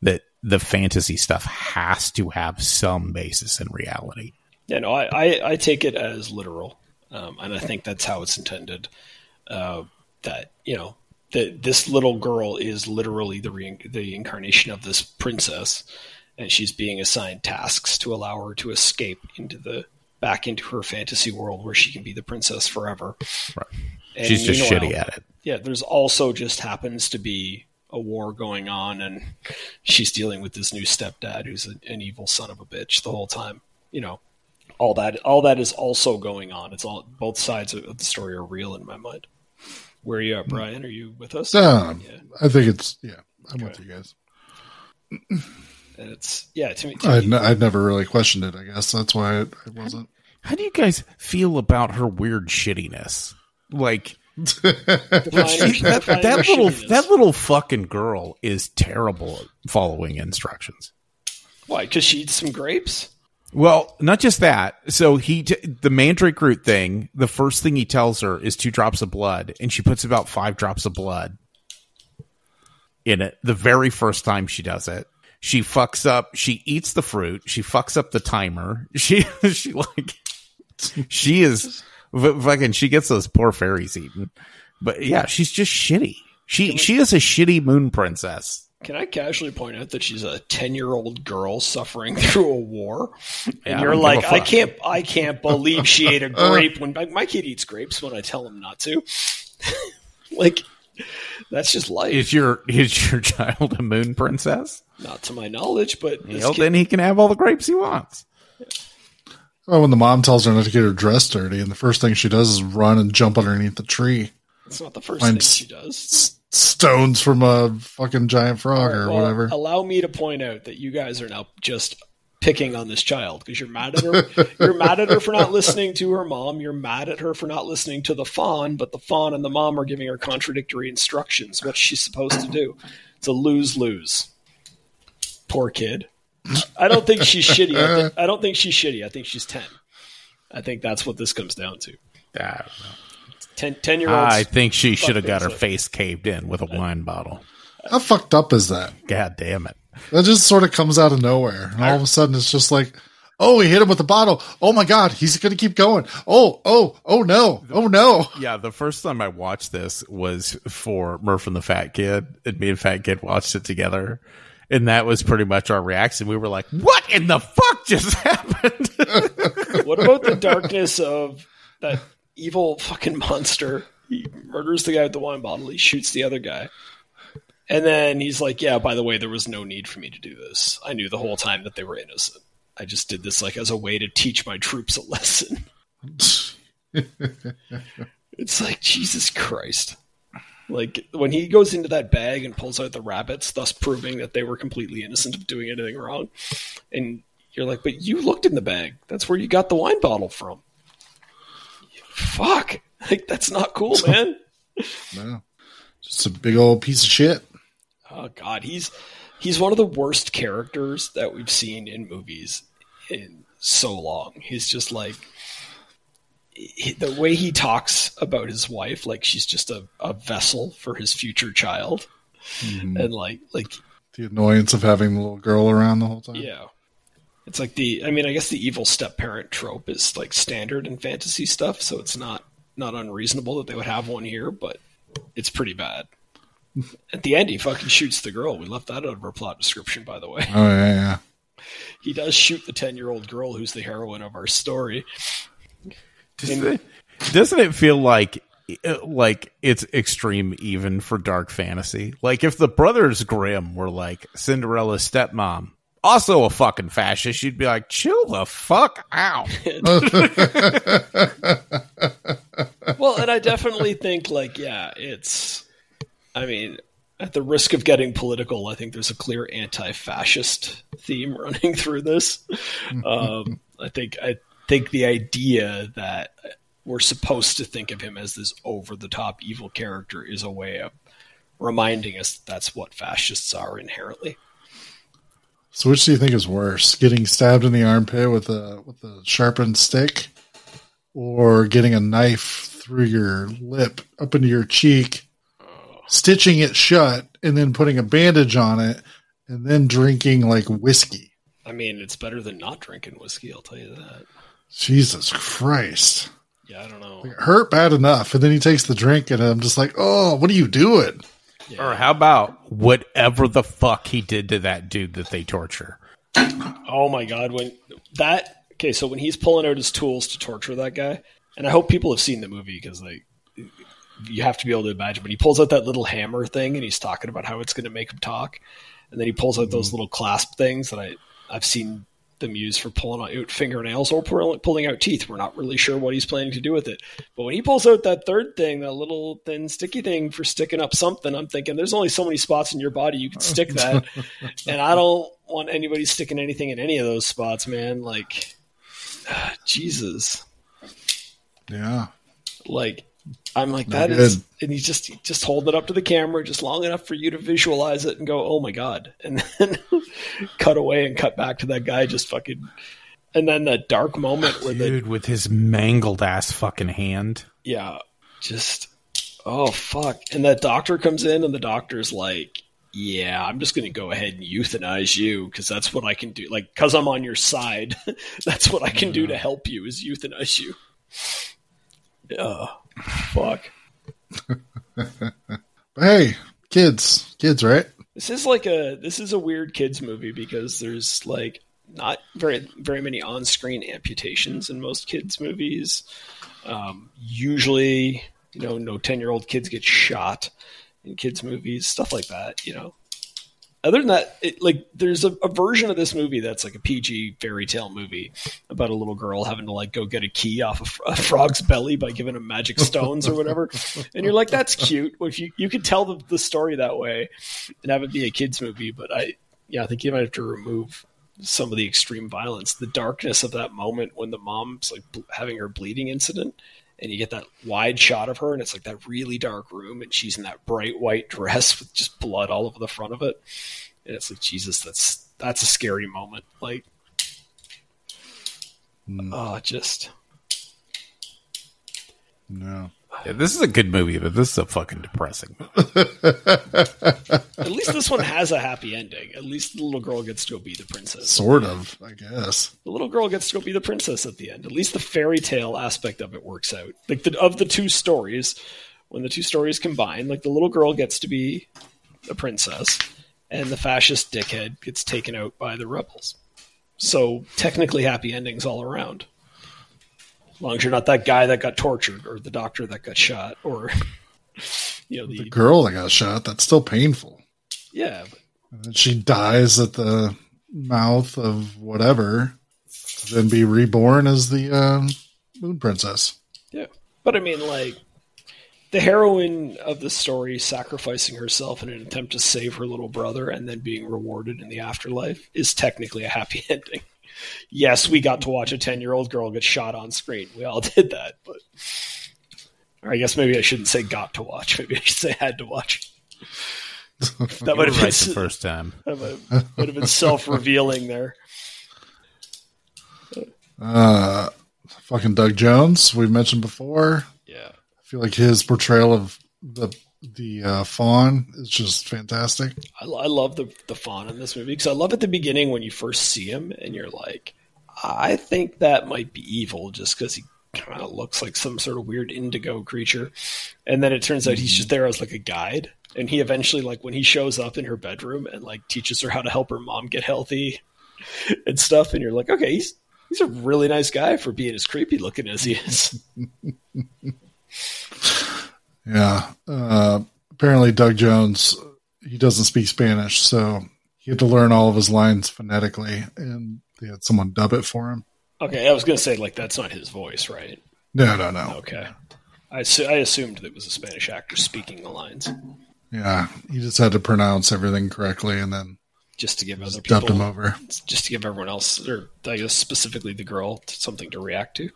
that the fantasy stuff has to have some basis in reality. Yeah, no, I, I, I take it as literal, um, and I think that's how it's intended. Uh, that you know, that this little girl is literally the re- the incarnation of this princess, and she's being assigned tasks to allow her to escape into the back into her fantasy world where she can be the princess forever. Right. And She's just shitty meanwhile- at it. yeah, there's also just happens to be a war going on, and she's dealing with this new stepdad who's a, an evil son of a bitch the whole time. You know, all that all that is also going on. It's all both sides of of the story are real in my mind. Where are you at, Brian? Are you with us? Um, Yeah. I think it's yeah. I'm with you guys. And it's yeah. To me, to I'd, me n- I'd never really questioned it. I guess that's why it, it wasn't. How do you guys feel about her weird shittiness? Like that, that little shittiness. that little fucking girl is terrible at following instructions. why? Because she eats some grapes. Well, not just that. So he, t- the mandrake root thing, the first thing he tells her is two drops of blood, and she puts about five drops of blood in it the very first time she does it. She fucks up, she eats the fruit, she fucks up the timer. She, she like, she is fucking, she gets those poor fairies eaten. But yeah, she's just shitty. She, she is a shitty moon princess. Can I casually point out that she's a ten-year-old girl suffering through a war, Yeah, and you're like, I can't, I can't believe she ate a grape when my, my kid eats grapes when I tell him not to. like, that's just life. Is your, is your child a moon princess? not to my knowledge, but this Well, kid- then he can have all the grapes he wants. Well, when the mom tells her not to get her dress dirty, and the first thing she does is run and jump underneath the tree, it's not the first thing she does. S- stones from a fucking giant frog or Well, whatever. Allow me to point out that you guys are now just picking on this child because you're mad at her. you're mad at her for not listening to her mom. You're mad at her for not listening to the faun, but the faun and the mom are giving her contradictory instructions. What she's supposed to do. It's a lose lose. Poor kid. I don't think she's shitty. I, think, I don't think she's shitty. I think she's ten. I think that's what this comes down to. I, 10, 10 year olds. I think she should have got her things face caved in with a wine bottle. How fucked up is that? God damn it. That just sort of comes out of nowhere. And all of a sudden it's just like, oh, he hit him with the bottle. Oh my God, he's going to keep going. Oh, oh, oh no. Oh no. Yeah, the first time I watched this was for Murph and the Fat Kid, and me and Fat Kid watched it together. And that was pretty much our reaction. We were like, what in the fuck just happened? What about the darkness of that evil fucking monster? He murders the guy with the wine bottle. He shoots the other guy. And then he's like, Yeah, by the way, there was no need for me to do this. I knew the whole time that they were innocent. I just did this like as a way to teach my troops a lesson. it's like, Jesus Christ. Like when he goes into that bag and pulls out the rabbits, thus proving that they were completely innocent of doing anything wrong. And you're like, but you looked in the bag. That's where you got the wine bottle from. Fuck. Like that's not cool, man. No. Just a big old piece of shit. Oh god, he's he's one of the worst characters that we've seen in movies in so long. He's just like the way he talks about his wife, like she's just a, a vessel for his future child, mm-hmm. and like like The annoyance of having the little girl around the whole time. yeah, it's like the I mean I guess the evil step parent trope is like standard in fantasy stuff, so it's not not unreasonable that they would have one here, but it's pretty bad. At the end, he fucking shoots the girl. We left that out of our plot description, by the way. Oh, yeah, yeah. He does shoot the ten-year-old girl who's the heroine of our story. Doesn't it, doesn't it feel like uh, like it's extreme even for dark fantasy. Like if the Brothers Grimm were like Cinderella's stepmom, also a fucking fascist, you'd be like, chill the fuck out. well, and I definitely think like yeah, it's. I mean, at the risk of getting political, I think there's a clear anti-fascist theme running through this. Um, I think I think the idea that we're supposed to think of him as this over-the-top evil character is a way of reminding us that that's what fascists are inherently. So, which do you think is worse, getting stabbed in the armpit with a with a sharpened stick, or getting a knife through your lip up into your cheek, stitching it shut, and then putting a bandage on it, and then drinking like whiskey? I mean, it's better than not drinking whiskey. I'll tell you that. Jesus Christ! Yeah, I don't know. It hurt bad enough, and then he takes the drink, and I'm just like, oh, what are you doing? Or how about whatever the fuck he did to that dude that they torture? Oh my god, when that okay, so when he's pulling out his tools to torture that guy, and I hope people have seen the movie because like you have to be able to imagine. But he pulls out that little hammer thing, and he's talking about how it's going to make him talk, and then he pulls out those mm-hmm. little clasp things that I I've seen them use for pulling out fingernails or pulling out teeth. We're not really sure what he's planning to do with it. But when he pulls out that third thing, that little thin sticky thing for sticking up something, I'm thinking there's only so many spots in your body you can oh, stick that, and I don't want anybody sticking anything in any of those spots, man. Like, Jesus. Yeah, Like I'm like Not that is, and he's just just hold it up to the camera just long enough for you to visualize it and go, oh my god, and then cut away and cut back to that guy just fucking, and then that dark moment where the with his mangled ass fucking hand. yeah, just oh fuck, and that doctor comes in and the doctor's like. Yeah, I'm just going to go ahead and euthanize you because that's what I can do. Like, because I'm on your side, that's what I can do to help you is euthanize you. Yeah, fuck. but hey, kids, kids, right? This is like a this is a weird kids movie because there's like not very very many on-screen amputations in most kids movies. Um, usually, you know, no ten-year-old kids get shot in kids movies, stuff like that. You know. Other than that, it, like there's a, a version of this movie that's like a PG fairy tale movie about a little girl having to like go get a key off a, fr- a frog's belly by giving him magic stones or whatever, and you're like, that's cute. Well, if you you could tell the, the story that way and have it be a kids movie, but I yeah, I think you might have to remove some of the extreme violence, the darkness of that moment when the mom's like bl- having her bleeding incident, and you get that wide shot of her, and it's like that really dark room, and she's in that bright white dress with just blood all over the front of it, and it's like Jesus, that's that's a scary moment. Like, oh, just No. Yeah, this is a good movie, but this is a fucking depressing movie. at least this one has a happy ending. At least the little girl gets to go be the princess. Sort of, I guess. the little girl gets to go be the princess at the end. At least the fairy tale aspect of it works out. Like the, of the two stories, when the two stories combine, like the little girl gets to be the princess, and the fascist dickhead gets taken out by the rebels. So technically, happy endings all around. As long as you're not that guy that got tortured, or the doctor that got shot, or you know The the girl that got shot, that's still painful. yeah. And then she dies at the mouth of whatever, to then be reborn as the um, moon princess. Yeah. But I mean, like, the heroine of the story sacrificing herself in an attempt to save her little brother and then being rewarded in the afterlife is technically a happy ending. Yes, we got to watch a 10 year old girl get shot on screen. We all did that. But, or I guess maybe I shouldn't say got to watch. Maybe I should say had to watch. That might have been, right the first time. that might have been self revealing there. Uh, fucking Doug Jones, We've mentioned before. Yeah. I feel like his portrayal of the the uh, faun is just fantastic. I, I love the the faun in this movie because I love at the beginning when you first see him and you're like, I think that might be evil just because he kind of looks like some sort of weird indigo creature, and then it turns out he's just there as like a guide, and he eventually like when he shows up in her bedroom and like teaches her how to help her mom get healthy and stuff, and you're like, okay, he's he's a really nice guy for being as creepy looking as he is. Yeah. Uh, apparently, Doug Jones he doesn't speak Spanish, so he had to learn all of his lines phonetically, and they had someone dub it for him. Okay, I was gonna say like that's not his voice, right? No, no, no. Okay, I assu- I assumed that it was a Spanish actor speaking the lines Yeah, he just had to pronounce everything correctly, and then just to give other just dubbed him over. just to give everyone else, or I guess specifically the girl, something to react to.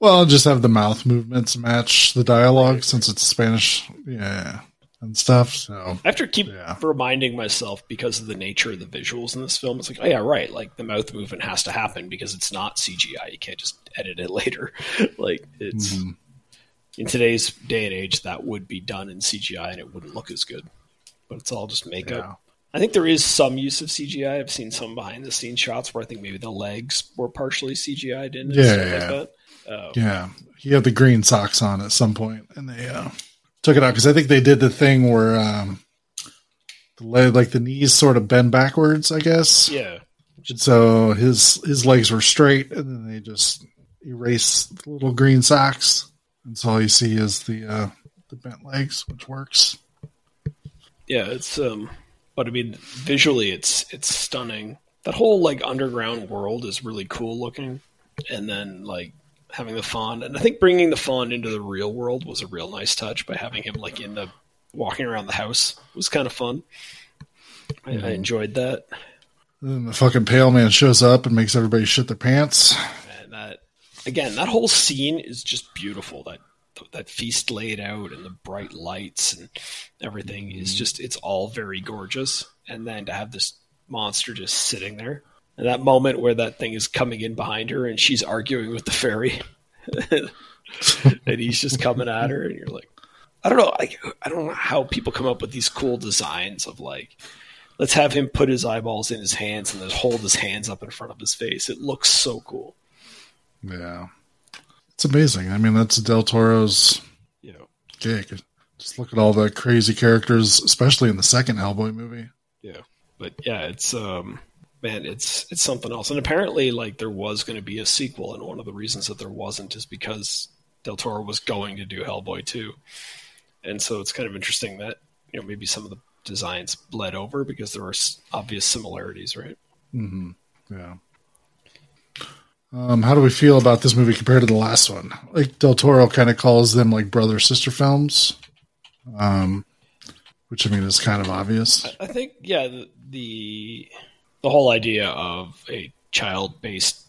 Well, I'll just have the mouth movements match the dialogue since it's Spanish, yeah, and stuff. So I have to keep Yeah. reminding myself because of the nature of the visuals in this film. It's like, oh yeah, right. Like the mouth movement has to happen because it's not CGI. You can't just edit it later. like it's Mm-hmm. in today's day and age that would be done in CGI and it wouldn't look as good. But it's all just makeup. Yeah. I think there is some use of CGI. I've seen some behind the scenes shots where I think maybe the legs were partially CGI'd in Yeah, yeah. like Uh, yeah, he had the green socks on at some point, and they uh, took it out because I think they did the thing where um, the leg, like the knees, sort of bend backwards. I guess. yeah. And so his his legs were straight, and then they just erase the little green socks, and so all you see is the uh, the bent legs, which works. Yeah, it's um but I mean visually it's it's stunning. That whole like underground world is really cool looking. And then like having the faun and I think bringing the faun into the real world was a real nice touch by having him like in the walking around the house was kind of fun. I, I enjoyed that. And then the fucking pale man shows up and makes everybody shit their pants. And that again, that whole scene is just beautiful. That that feast laid out and the bright lights and everything is mm-hmm. just it's all very gorgeous. And then to have this monster just sitting there, and that moment where that thing is coming in behind her and she's arguing with the fairy, and he's just coming at her, and you're like, I don't know, I, I don't know how people come up with these cool designs of like. Let's have him put his eyeballs in his hands and then hold his hands up in front of his face. It looks so cool. Yeah, it's amazing. I mean, that's Del Toro's You know, gig. Just look at all the crazy characters, especially in the second Hellboy movie. Yeah, but yeah, it's um, man, it's it's something else. And apparently, like there was going to be a sequel, and one of the reasons that there wasn't is because Del Toro was going to do Hellboy two, and so it's kind of interesting that you know maybe some of the designs bled over because there were obvious similarities, right? Hmm. Yeah. Um, how do we feel about this movie compared to the last one? Like Del Toro kind of calls them like brother sister films, um, which I mean is kind of obvious. I think yeah, the the, the whole idea of a child based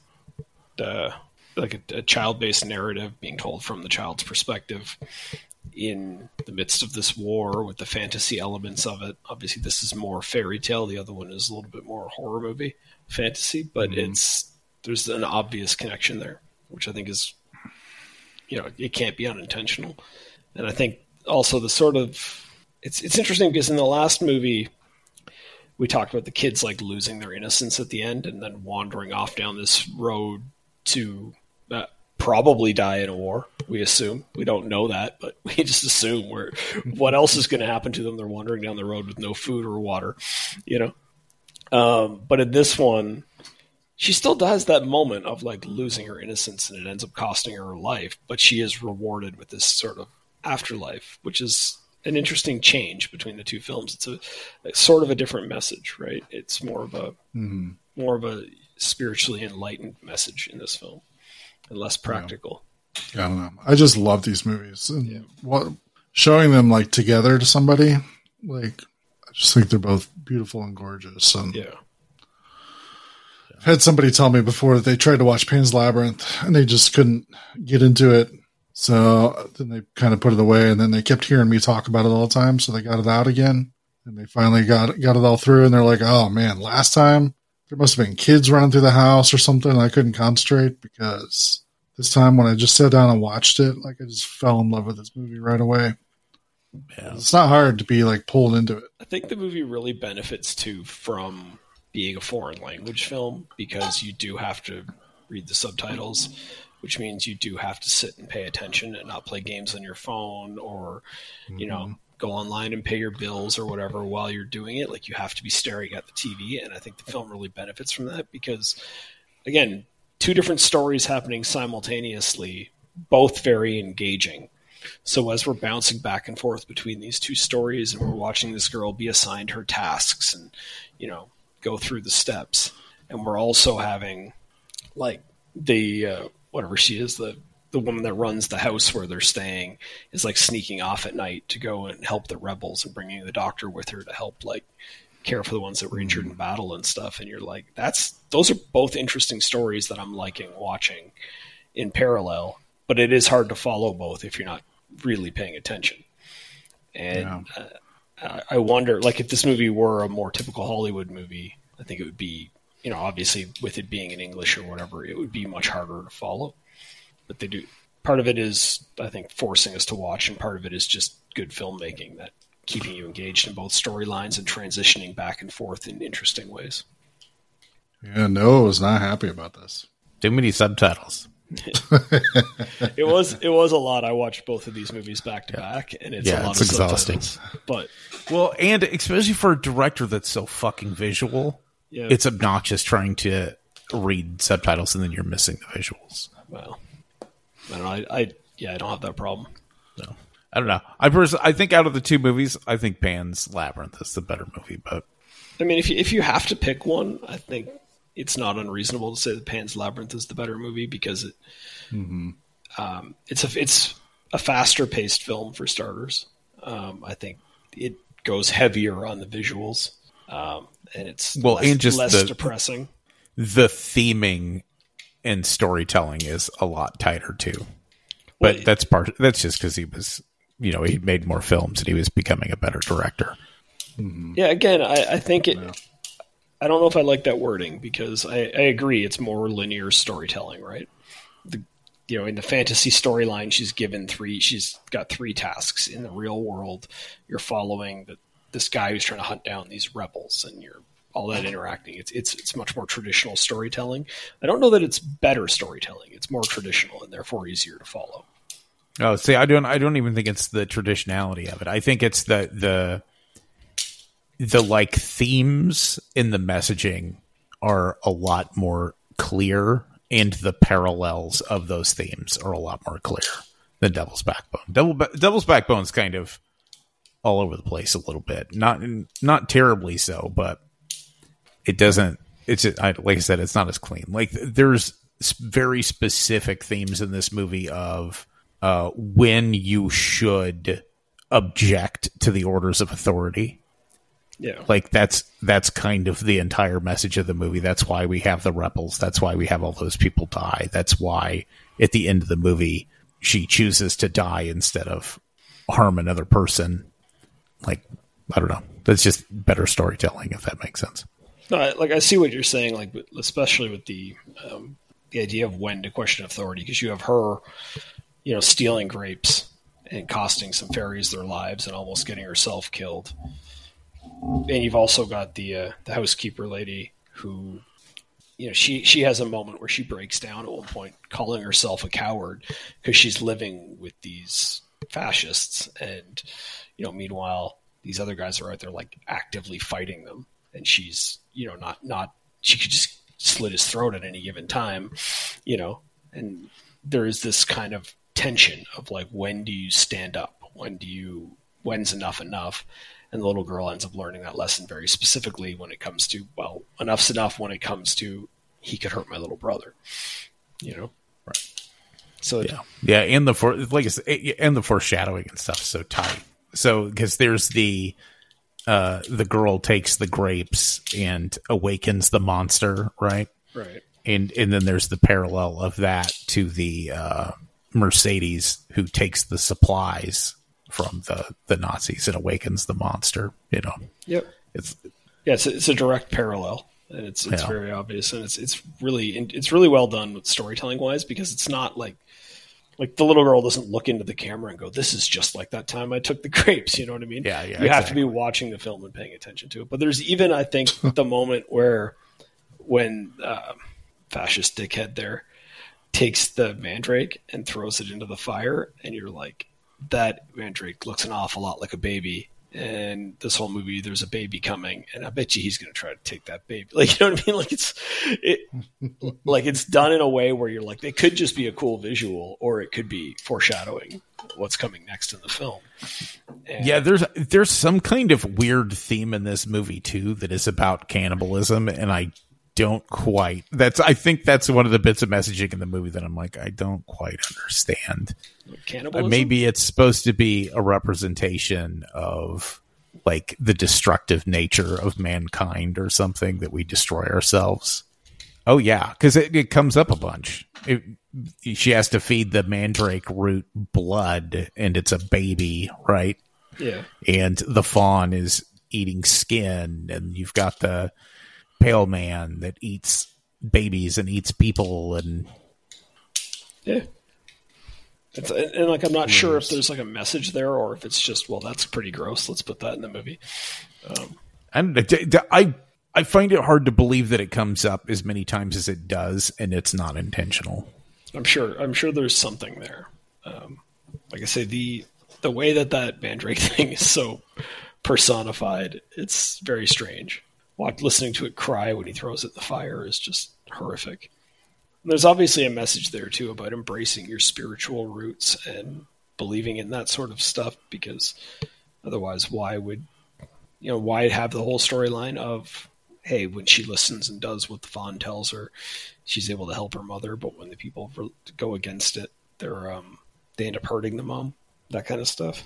uh, like a, a child based narrative being told from the child's perspective in the midst of this war with the fantasy elements of it. Obviously, this is more fairy tale. The other one is a little bit more horror movie fantasy, but it's there's an obvious connection there, which I think is you know it can't be unintentional. And I think also the sort of it's it's interesting because in the last movie we talked about the kids like losing their innocence at the end and then wandering off down this road to uh, probably die in a war. We assume we don't know that, but we just assume where what else is going to happen to them? They're wandering down the road with no food or water, you know. Um, but in this one, she still does that moment of like losing her innocence and it ends up costing her her life, but she is rewarded with this sort of afterlife, which is an interesting change between the two films. It's a, it's sort of a different message, right? It's more of a mm-hmm. more of a spiritually enlightened message in this film and less practical. I don't know. I just love these movies and what showing them like together to somebody, like I just think they're both beautiful and gorgeous. And Yeah. I've had somebody tell me before that they tried to watch Pan's Labyrinth and they just couldn't get into it. So then they kind of put it away and then they kept hearing me talk about it all the time. So they got it out again and they finally got, got it all through and they're like, Oh man, last time there must have been kids running through the house or something. And I couldn't concentrate because this time when I just sat down and watched it, like I just fell in love with this movie right away. Yeah. It's not hard to be like pulled into it. I think the movie really benefits too from being a foreign language film because you do have to read the subtitles, which means you do have to sit and pay attention and not play games on your phone or, you know, mm-hmm. go online and pay your bills or whatever while you're doing it. Like you have to be staring at the TV. And I think the film really benefits from that because, again, two different stories happening simultaneously, both very engaging. So as we're bouncing back and forth between these two stories, and we're watching this girl be assigned her tasks, and you know, go through the steps, and we're also having like the uh, whatever she is the the woman that runs the house where they're staying is like sneaking off at night to go and help the rebels and bringing the doctor with her to help like care for the ones that were injured in battle and stuff. And you're like that's those are both interesting stories that I'm liking watching in parallel but it is hard to follow both if you're not really paying attention. And uh, I wonder like if this movie were a more typical Hollywood movie I think it would be you know obviously with it being in English or whatever it would be much harder to follow but they do part of it is I think forcing us to watch and part of it is just good filmmaking that keeping you engaged in both storylines and transitioning back and forth in interesting ways. Yeah, Noah was not happy about this. Too many subtitles. It was it was a lot. I watched both of these movies back to back, and it's Yeah, a lot it's of exhausting. subtitles. But Well, and especially for a director that's so fucking visual, yeah, it's obnoxious trying to read subtitles and then you're missing the visuals. well, I don't know. I, I yeah, I don't have that problem. So I don't know. I pers- I think out of the two movies, I think Pan's Labyrinth is the better movie. But I mean, if you, if you have to pick one, I think it's not unreasonable to say that Pan's Labyrinth is the better movie because it um, it's a it's a faster paced film for starters. Um, I think it goes heavier on the visuals, um, and it's Well, less, and just less the- depressing. the theming and storytelling is a lot tighter too. But Well, that's part. That's just because he was, you know, he made more films and he was becoming a better director. Mm-hmm. Yeah, again, I, I think it. I don't know if I like that wording because I, I agree it's more linear storytelling, right? The you know in the fantasy storyline, she's given three. She's got three tasks in the real world. You're following the, this guy who's trying to hunt down these rebels, and you're all that interacting. It's it's it's much more traditional storytelling. I don't know that it's better storytelling. It's more traditional and therefore easier to follow. Oh, see, I don't. I don't even think it's the traditionality of it. I think it's the the the like themes in the messaging are a lot more clear, and the parallels of those themes are a lot more clear than Devil's Backbone. Devil Devil's Backbone's kind of all over the place a little bit. Not not terribly so, but it doesn't. It's I, like I said, it's not as clean. Like there's very specific themes in this movie of uh, when you should object to the orders of authority. Yeah, Like that's that's kind of the entire message of the movie. That's why we have the rebels. That's why we have all those people die. That's why at the end of the movie she chooses to die instead of harm another person. Like I don't know. That's just better storytelling, if that makes sense. No, I- like I see what you're saying, like especially with the um, the idea of when to question authority, because you have her, you know, stealing grapes and costing some fairies their lives and almost getting herself killed, and you've also got the uh, the housekeeper lady who, you know, she she has a moment where she breaks down at one point, calling herself a coward because she's living with these fascists, and you know, meanwhile these other guys are out there like actively fighting them. And she's you know not not she could just slit his throat at any given time you know? And there is this kind of tension of like when do you stand up? When do you when's enough enough? And the little girl ends up learning that lesson very specifically when it comes to well enough's enough when it comes to he could hurt my little brother you know? Right. So Yeah, yeah, and the for like I said, and the foreshadowing and stuff is so tight. So because there's the uh the girl takes the grapes and awakens the monster, right? right And and then there's the parallel of that to the uh Mercedes who takes the supplies from the the Nazis and awakens the monster. You know, yep it's Yeah, it's a, it's a direct parallel, and it's it's Yeah. very very obvious, and it's it's really it's really well done with storytelling wise because it's not like like the little girl doesn't look into the camera and go, "This is just like that time I took the grapes." You know what I mean? Yeah, yeah, You have to be watching the film and paying attention to it. But there's even I think the moment where when uh, fascist dickhead there takes the mandrake and throws it into the fire, and you're like, "That mandrake looks an awful lot like a baby." And this whole movie there's a baby coming and i bet you he's going to try to take that baby. Like you know what i mean? Like it's it like it's done in a way where you're like it could just be a cool visual or it could be foreshadowing what's coming next in the film. And- Yeah, there's there's some kind of weird theme in this movie too that is about cannibalism, and I don't quite. That's I think that's one of the bits of messaging in the movie that I'm like I don't quite understand. Uh, cannibalism Maybe it's supposed to be a representation of like the destructive nature of mankind or something that we destroy ourselves. Oh yeah, because it, it comes up a bunch. It, she has to feed the mandrake root blood, and it's a baby, right? yeah and the faun is eating skin and you've got the pale man that eats babies and eats people and Yeah. It's, and, and, like I'm not sure if there's like a message there or if it's just well that's pretty gross. Let's put that in the movie. and I I find it hard to believe that it comes up as many times as it does and it's not intentional. I'm sure I'm sure there's something there. Um, like I say, the the way that that Mandrake thing is so personified, it's very strange. Listening to it cry when he throws it in the fire is just horrific. And there's obviously a message there too about embracing your spiritual roots and believing in that sort of stuff because otherwise why would you know why have the whole storyline of hey when she listens and does what the faun tells her she's able to help her mother but when the people go against it they're um they end up hurting the mom that kind of stuff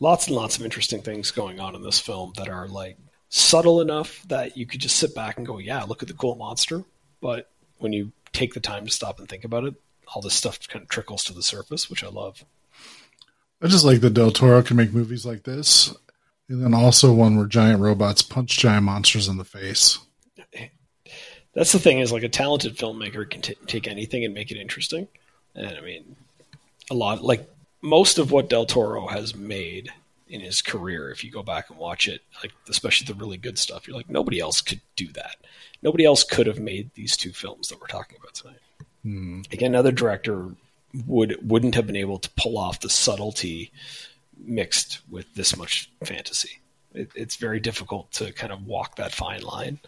lots and lots of interesting things going on in this film that are like subtle enough that you could just sit back and go yeah look at the cool monster. But when you take the time to stop and think about it all this stuff kind of trickles to the surface which i love. I just like that Del Toro can make movies like this, and then also one where giant robots punch giant monsters in the face. that's the thing is like a talented filmmaker can t- take anything and make it interesting. And i mean a lot like most of what del toro has made in his career if you go back and watch it like especially the really good stuff you're like nobody else could do that nobody else could have made these two films that we're talking about tonight hmm. again another director would wouldn't have been able to pull off the subtlety mixed with this much fantasy it, it's very difficult to kind of walk that fine line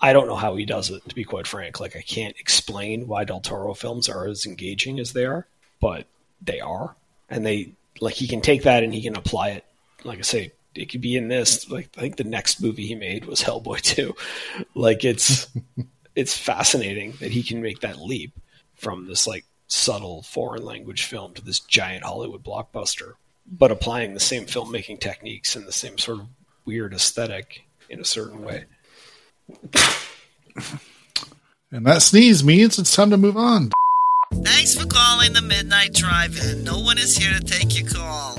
I don't know how he does it, to be quite frank. Like, I can't explain why Del Toro films are as engaging as they are, but they are. And they, like, he can take that and he can apply it. Like I say, it could be in this. Like, I think the next movie he made was Hellboy 2. Like, it's, it's fascinating that he can make that leap from this, like, subtle foreign language film to this giant Hollywood blockbuster, but applying the same filmmaking techniques and the same sort of weird aesthetic in a certain way. And that sneeze means it's time to move on. Thanks for calling the Midnight Drive-In. No one is here to take your call.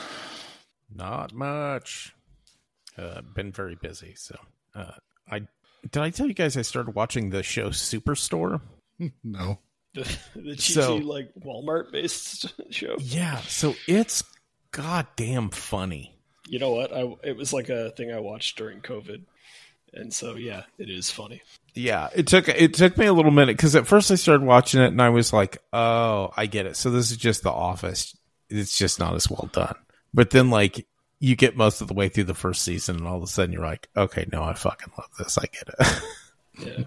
Not much. Uh, been very busy, so uh, I did I tell you guys I started watching the show Superstore? No. the, the cheesy So- like Walmart based show. Yeah, so it's goddamn funny. You know what? I it was like a thing I watched during COVID, and so yeah, it is funny. Yeah, it took it took me a little minute because at first I started watching it and I was like, "Oh, I get it." So this is just The Office. It's just not as well done. But then, like, you get most of the way through the first season, and all of a sudden you're like, "Okay, no, I fucking love this. I get it." Yeah,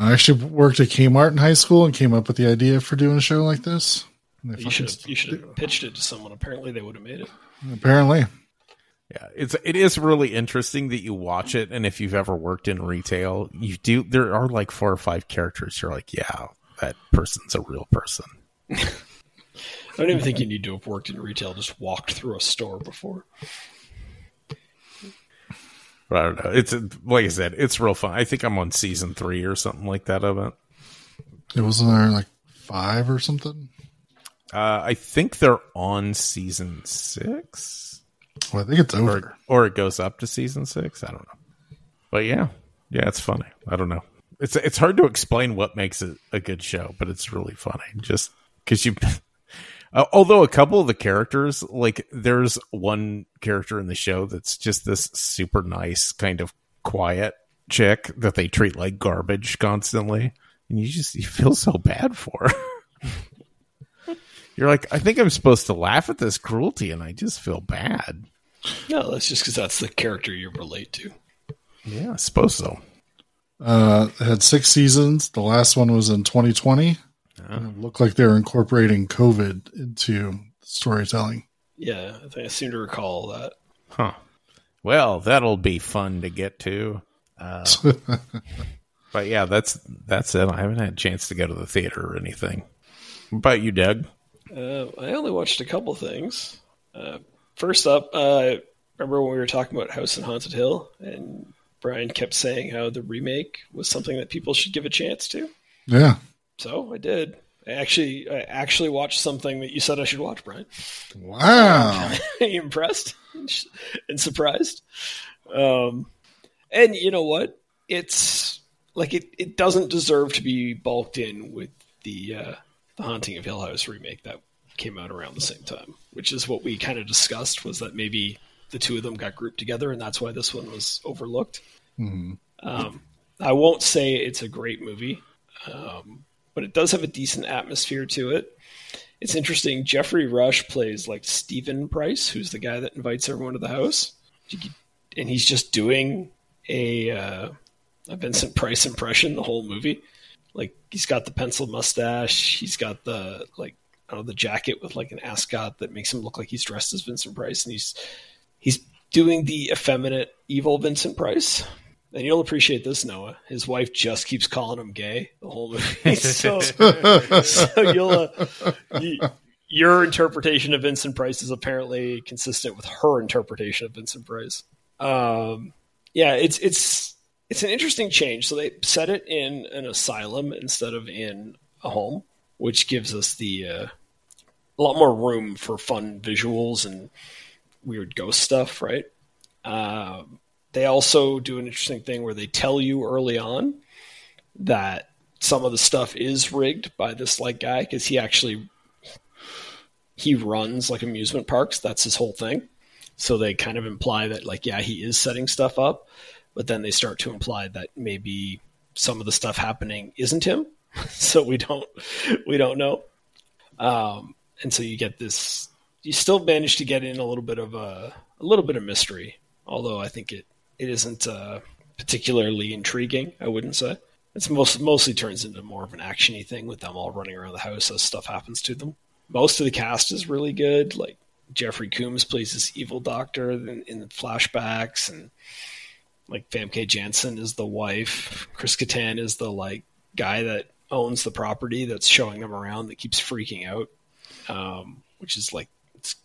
I actually worked at Kmart in high school and came up with the idea for doing a show like this. You should have you should have pitched it to someone. Apparently, they would have made it. apparently. Yeah, it's it is really interesting that you watch it, and if you've ever worked in retail, you do. There are like four or five characters. You're like, yeah, that person's a real person. I don't even think you need to have worked in retail. Just walked through a store before. But I don't know. It's like I said, it's real fun. I think I'm on season three or something like that of it. It wasn't there like five or something. Uh, I think they're on season six. Well, I think it's or over. or it goes up to season six. I don't know, but yeah, yeah, it's funny. I don't know. It's it's hard to explain what makes it a good show, but it's really funny. Just because you, uh, although a couple of the characters, like there's one character in the show that's just this super nice kind of quiet chick that they treat like garbage constantly, and you just you feel so bad for. You're like, I think I'm supposed to laugh at this cruelty, and I just feel bad. No, that's just because that's the character you relate to. Yeah, I suppose so. Uh, it had six seasons. The last one was in 2020. And it looked like they were incorporating COVID into storytelling. Yeah, I think I seem to recall that. Huh. Well, that'll be fun to get to. Uh, but yeah, that's that's it. I haven't had a chance to go to the theater or anything. What about you, Doug? Uh, I only watched a couple things. Uh, first up, uh, remember when we were talking about House on Haunted Hill, and Brian kept saying how the remake was something that people should give a chance to. Yeah. So I did. I actually, I actually watched something that you said I should watch, Brian. Wow. impressed and surprised. Um, and you know what? It's like it, it doesn't deserve to be bulked in with the uh, the Haunting of Hill House remake that came out around the same time, which is what we kind of discussed was that maybe the two of them got grouped together, and that's why this one was overlooked. Um, I won't say it's a great movie, um, but it does have a decent atmosphere to it. It's interesting. Geoffrey Rush plays like Stephen Price, who's the guy that invites everyone to the house, and he's just doing a, uh, a Vincent Price impression the whole movie. Like he's got the pencil mustache, he's got the like I don't know the jacket with like an ascot that makes him look like he's dressed as Vincent Price, and he's he's doing the effeminate evil Vincent Price. And you'll appreciate this, Noah. His wife just keeps calling him gay the whole movie. so, so you'll uh, you, your interpretation of Vincent Price is apparently consistent with her interpretation of Vincent Price. Um, yeah, it's it's it's an interesting change. So they set it in an asylum instead of in a home, which gives us the uh, a lot more room for fun visuals and weird ghost stuff, right? Um, they also do an interesting thing where they tell you early on that some of the stuff is rigged by this like guy because he actually he runs like amusement parks. That's his whole thing. So they kind of imply that like yeah he is setting stuff up, but then they start to imply that maybe some of the stuff happening isn't him. so we don't we don't know. Um, and so you get this. You still manage to get in a little bit of a a little bit of mystery, although I think it it isn't uh, particularly intriguing. I wouldn't say it's most mostly turns into more of an actiony thing with them all running around the house as stuff happens to them. Most of the cast is really good. Like Jeffrey Combs plays this evil doctor in, in the flashbacks, and like Famke Janssen is the wife. Chris Kattan is the like guy that owns the property that's showing them around that keeps freaking out, um, which is like it's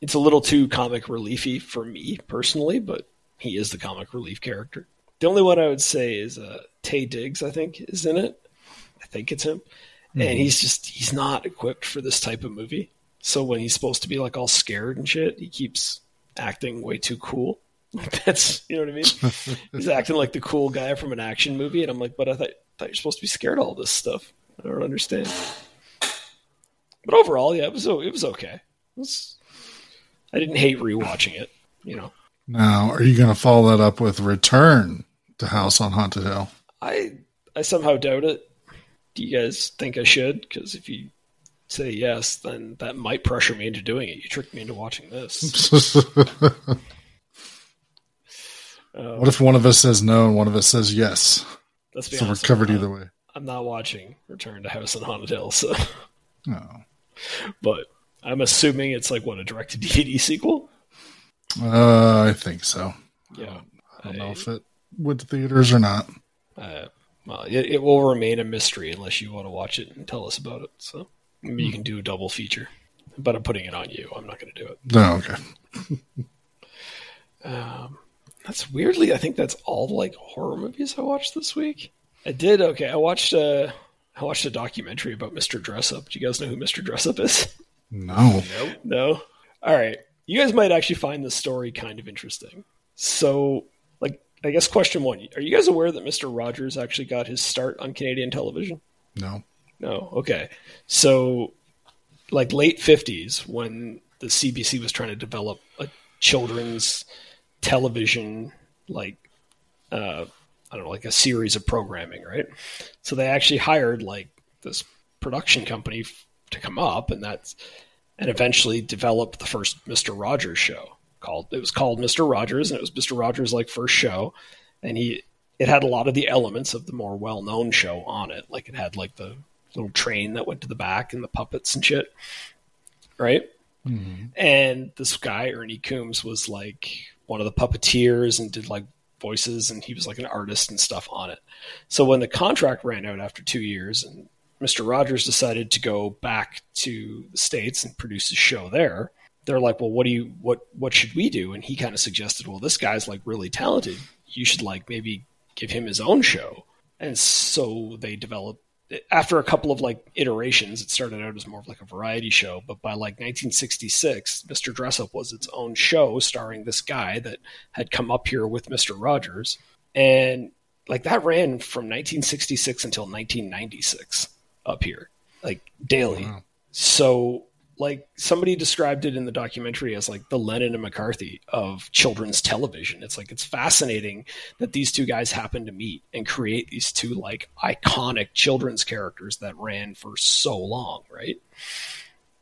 it's a little too comic reliefy for me personally, but he is the comic relief character. The only one I would say is uh, Taye Diggs. I think is in it. I think it's him, and he's just he's not equipped for this type of movie. So when he's supposed to be like all scared and shit, he keeps acting way too cool. That's you know what I mean. he's acting like the cool guy from an action movie, and I'm like, but I thought, thought you're supposed to be scared of all this stuff. I don't understand. But overall, yeah, it was it was okay. It was, I didn't hate rewatching it. You know, Now, are you going to follow that up with Return to House on Haunted Hill? I I somehow doubt it. Do you guys think I should? Because if you say yes, then that might pressure me into doing it. You tricked me into watching this. Um, what if one of us says no and one of us says yes? Let's be So we're covered I'm either not, way. I'm not watching Return to House on Haunted Hill, so No. but I'm assuming it's like what a direct to DVD sequel. Uh, I think so. Yeah. I don't know if it went to theaters or not. Uh, well, it, it will remain a mystery unless you want to watch it and tell us about it. So maybe you can do a double feature, but I'm putting it on you. I'm not going to do it. No, okay. That's weirdly, I think that's all like horror movies I watched this week. I did okay. I watched uh I watched a documentary about Mr. Dressup. Do you guys know who Mr. Dressup is? No. Nope. No. All right. You guys might actually find this story kind of interesting. So, like, I guess question one: Are you guys aware that Mister Rogers actually got his start on Canadian television? No. No. Okay. So, like late fifties, when the CBC was trying to develop a children's television, like, uh, I don't know, like a series of programming, right? So they actually hired like this production company f- to come up, and that's and eventually developed the first Mister Rogers show. Called it was called Mister Rogers, and it was Mister Rogers' like first show, and he it had a lot of the elements of the more well known show on it. Like it had like the little train that went to the back and the puppets and shit, right? Mm-hmm. And this guy Ernie Coombs was like one of the puppeteers and did like voices, and he was like an artist and stuff on it. So when the contract ran out after two years, and Mr. Rogers decided to go back to the states and produce a show there. They're like, "Well, what do you what what should we do?" And he kind of suggested, "Well, this guy's like really talented. You should like maybe give him his own show." And so they developed after a couple of like iterations, it started out as more of like a variety show, but by like 1966, Mr. Dressup was its own show starring this guy that had come up here with Mr. Rogers. And like that ran from 1966 until 1996 up here, like daily. So like somebody described it in the documentary as like the Lennon and McCartney of children's television. It's like it's fascinating that these two guys happen to meet and create these two like iconic children's characters that ran for so long, right?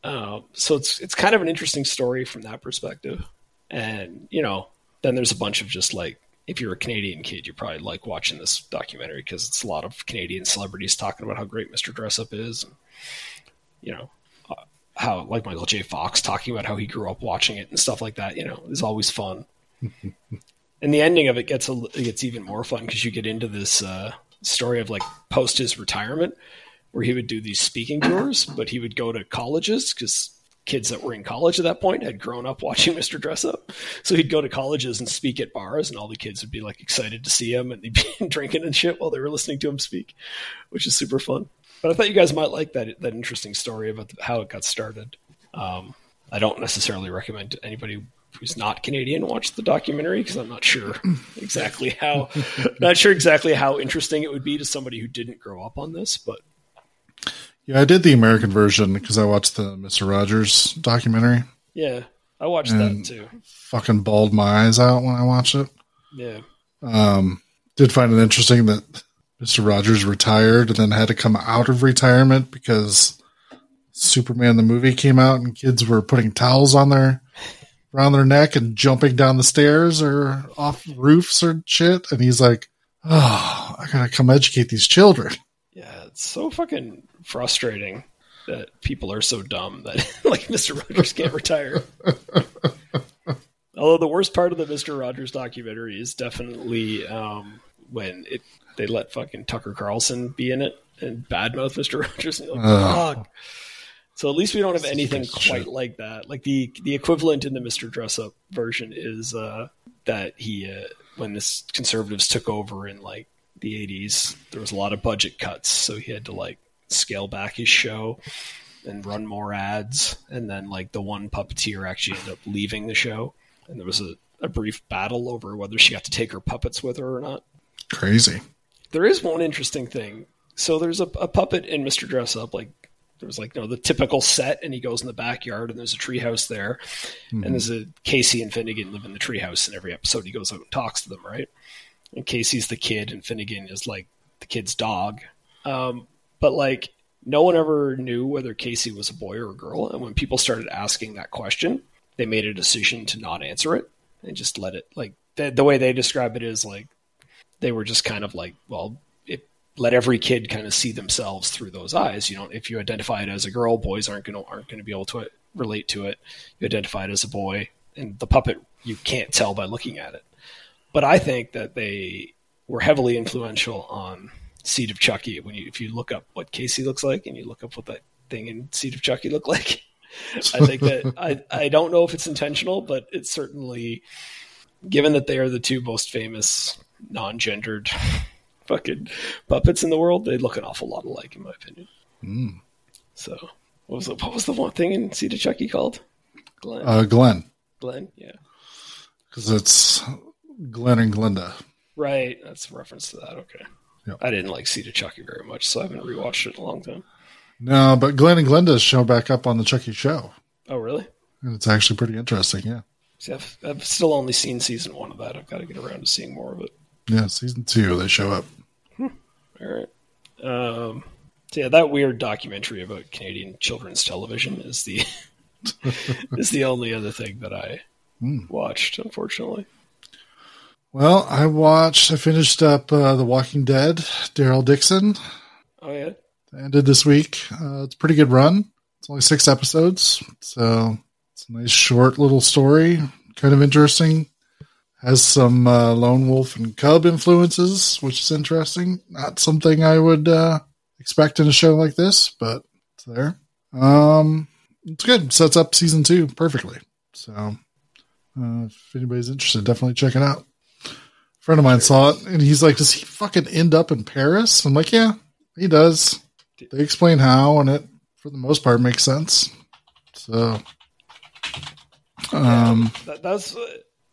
Uh, so it's it's kind of an interesting story from that perspective. And you know, then there's a bunch of just like if you're a Canadian kid, you probably like watching this documentary because it's a lot of Canadian celebrities talking about how great Mr. Dressup is, and you know uh, how like Michael J. Fox talking about how he grew up watching it and stuff like that. You know, is always fun. and the ending of it gets a, it gets even more fun because you get into this uh, story of like post his retirement, where he would do these speaking tours, but he would go to colleges because kids that were in college at that point had grown up watching Mr. Dressup. So he'd go to colleges and speak at bars, and all the kids would be like excited to see him, and they'd be drinking and shit while they were listening to him speak, which is super fun. But I thought you guys might like that that interesting story about how it got started. Um, I don't necessarily recommend anybody who's not Canadian watch the documentary because I'm not sure exactly how not sure exactly how interesting it would be to somebody who didn't grow up on this, but Yeah, I did the American version because I watched the Mister Rogers documentary. yeah, I watched that too. Fucking bawled my eyes out when I watched it. Yeah. Um, did find it interesting that Mister Rogers retired and then had to come out of retirement because Superman the movie came out and kids were putting towels on their around their neck and jumping down the stairs or off roofs or shit. And he's like, "Oh, I gotta come educate these children." It's so fucking frustrating that people are so dumb that like Mr. Rogers can't retire. Although the worst part of the Mr. Rogers documentary is definitely um, when it they let fucking Tucker Carlson be in it and badmouth Mr. Rogers. Like, fuck. So at least we don't have anything quite like that. Like the the equivalent in the Mr. Dressup version is uh, that he uh, when this conservatives took over in like the 80s, there was a lot of budget cuts, so he had to like scale back his show and run more ads. And then like the one puppeteer actually ended up leaving the show, and there was a, a brief battle over whether she got to take her puppets with her or not. Crazy. There is one interesting thing. So there's a, a puppet in Mr. Dressup, like there was like you know the typical set, and he goes in the backyard, and there's a treehouse there, and hmm. there's a Casey and Finnegan live in the treehouse, and every episode he goes out and talks to them, right? And Casey's the kid, and Finnegan is like the kid's dog. Um, but like no one ever knew whether Casey was a boy or a girl, and when people started asking that question, they made a decision to not answer it and just let it like the, the way they describe it is like they were just kind of like, well, it, let every kid kind of see themselves through those eyes. You know, if you identify it as a girl, boys aren't to aren't going to be able to relate to it. You identify it as a boy, and the puppet you can't tell by looking at it. But I think that they were heavily influential on Seed of Chucky. When you if you look up what Casey looks like and you look up what that thing in Seed of Chucky looked like, I think that I I don't know if it's intentional, but it's certainly given that they are the two most famous non-gendered fucking puppets in the world, they look an awful lot alike, in my opinion. So, what was the, what was the one thing in Seed of Chucky called? Glenn. Uh, Glenn. Glenn. Yeah. because it's Glenn and Glinda. Right. That's a reference to that. Okay. Yep. I didn't like Seed of Chucky very much, so I haven't rewatched it in a long time. No, but Glenn and Glinda show back up on the Chucky show, Oh, really? and it's actually pretty interesting. Yeah, See, I've, I've still only seen season one of that. I've got to get around to seeing more of it. yeah. Season two, they show up. All right. Um, so yeah, that weird documentary about Canadian children's television is the is the only other thing that I watched. Unfortunately, Well, I watched. I finished up uh, The Walking Dead. Daryl Dixon oh yeah, ended this week. Uh, it's a pretty good run. It's only six episodes, so it's a nice short little story. Kind of interesting. Has some uh, lone wolf and cub influences, which is interesting. Not something I would uh, expect in a show like this, but it's there. Um, it's good. Sets up season two perfectly. So, uh, if anybody's interested, definitely check it out. Friend of mine saw it, and he's like, "Does he fucking end up in Paris?" I'm like, "Yeah, he does." They explain how, and it, for the most part, makes sense. So, um, that, that's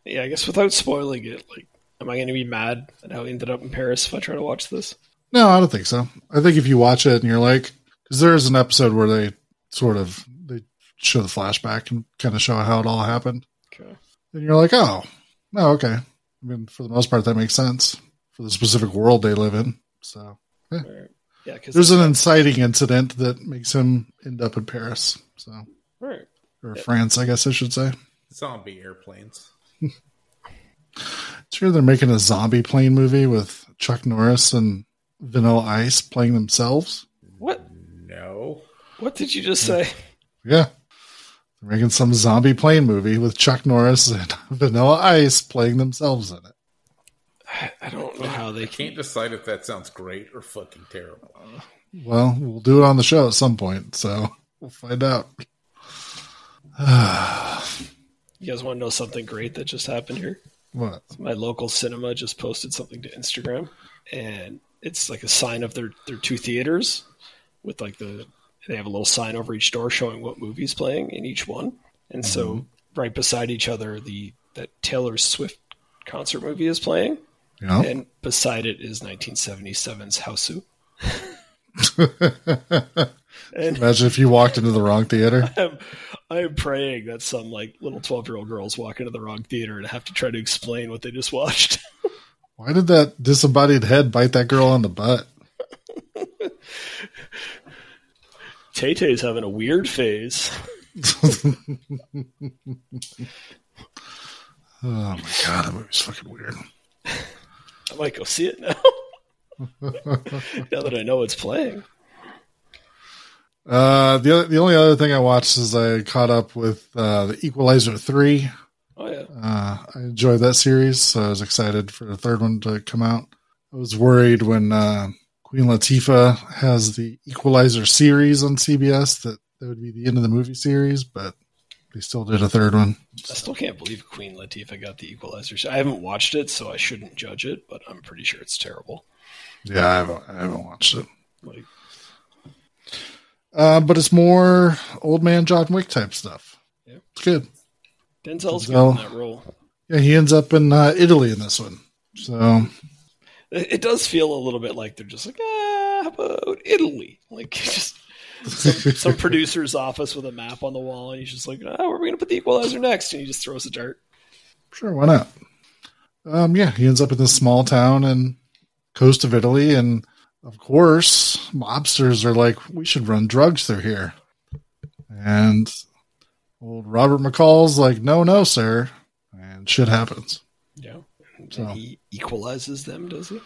yeah. I guess without spoiling it, like, am I going to be mad at how he ended up in Paris if I try to watch this? no, I don't think so. I think if you watch it and you're like, because there is an episode where they sort of they show the flashback and kind of show how it all happened, Okay. and you're like, "Oh, oh, okay." I mean, for the most part, that makes sense for the specific world they live in. So, All right. Yeah, because there's an inciting incident that makes him end up in Paris. So, right. or France, I guess I should say. Zombie airplanes. Sure, they're making a zombie plane movie with Chuck Norris and Vanilla Ice playing themselves. What? No. What did you just say? Yeah, they're making some zombie plane movie with Chuck Norris and Vanilla Ice playing themselves in it. I don't know how they Can't decide if that sounds great or fucking terrible. Well, we'll do it on the show at some point, so we'll find out. You guys want to know something great that just happened here? What? My local cinema just posted something to Instagram, and it's like a sign of their their two theaters with like the they have a little sign over each door showing what movie's playing in each one, and so mm-hmm. right beside each other the that Taylor Swift concert movie is playing, and beside it is 1977's Hausu. and Imagine if you walked into the wrong theater. I'm, I'm praying that some like little 12 year old girls walk into the wrong theater and have to try to explain what they just watched. Why did that disembodied head bite that girl on the butt? Tay Tay's having a weird phase. Oh my god, that movie's fucking weird. I might go see it now. now that I know it's playing. Uh, the other, the only other thing I watched is I caught up with uh, the Equalizer three. Oh yeah. Uh, I enjoyed that series, so I was excited for the third one to come out. I was worried when uh, Queen Latifah has the Equalizer series on CBS that that would be the end of the movie series, but they still did a third one. I still can't believe Queen Latifah got the Equalizer. I haven't watched it, so I shouldn't judge it, but I'm pretty sure it's terrible. Yeah, I haven't, I haven't watched it, Like, uh, but it's more old man John Wick type stuff. Yeah. It's good. Denzel's good Denzel. in that role. Yeah, he ends up in uh, Italy in this one. So It, does feel a little bit like they're just like, ah, how about Italy? Like, just some, some producer's office with a map on the wall, and he's just like, ah, where are we going to put the Equalizer next? And he just throws a dart. Sure, why not? Um, yeah, he ends up in this small town in coast of Italy, and of course, mobsters are like, we should run drugs through here. And old Robert McCall's like, no, no, sir. And shit happens. And So- he equalizes them, does he?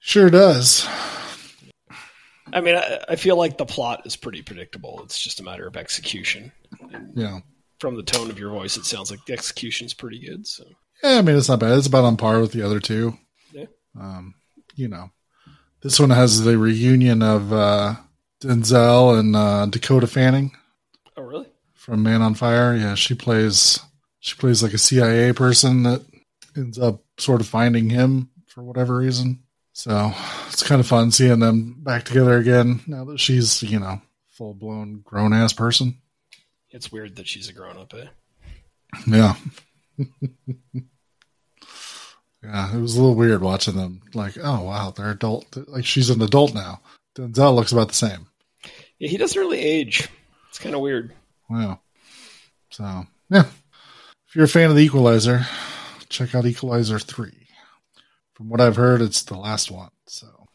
Sure does. I mean, I, I feel like the plot is pretty predictable. It's just a matter of execution. Yeah. From the tone of your voice, it sounds like the execution's pretty good. So, Yeah, I mean, it's not bad. It's about on par with the other two. yeah. Um, you know, this one has the reunion of uh, Denzel and uh, Dakota Fanning. Oh, really? from Man on Fire. Yeah, she plays she plays like a CIA person that ends up sort of finding him for whatever reason. So it's kind of fun seeing them back together again now that she's you know full blown grown ass person. It's weird that she's a grown up, eh? Yeah. yeah, it was a little weird watching them. Like, oh wow, they're adult. Like she's an adult now. Denzel looks about the same. Yeah, he doesn't really age. It's kind of weird. Wow. So yeah, if you're a fan of the Equalizer, check out Equalizer three. From what I've heard, it's the last one. So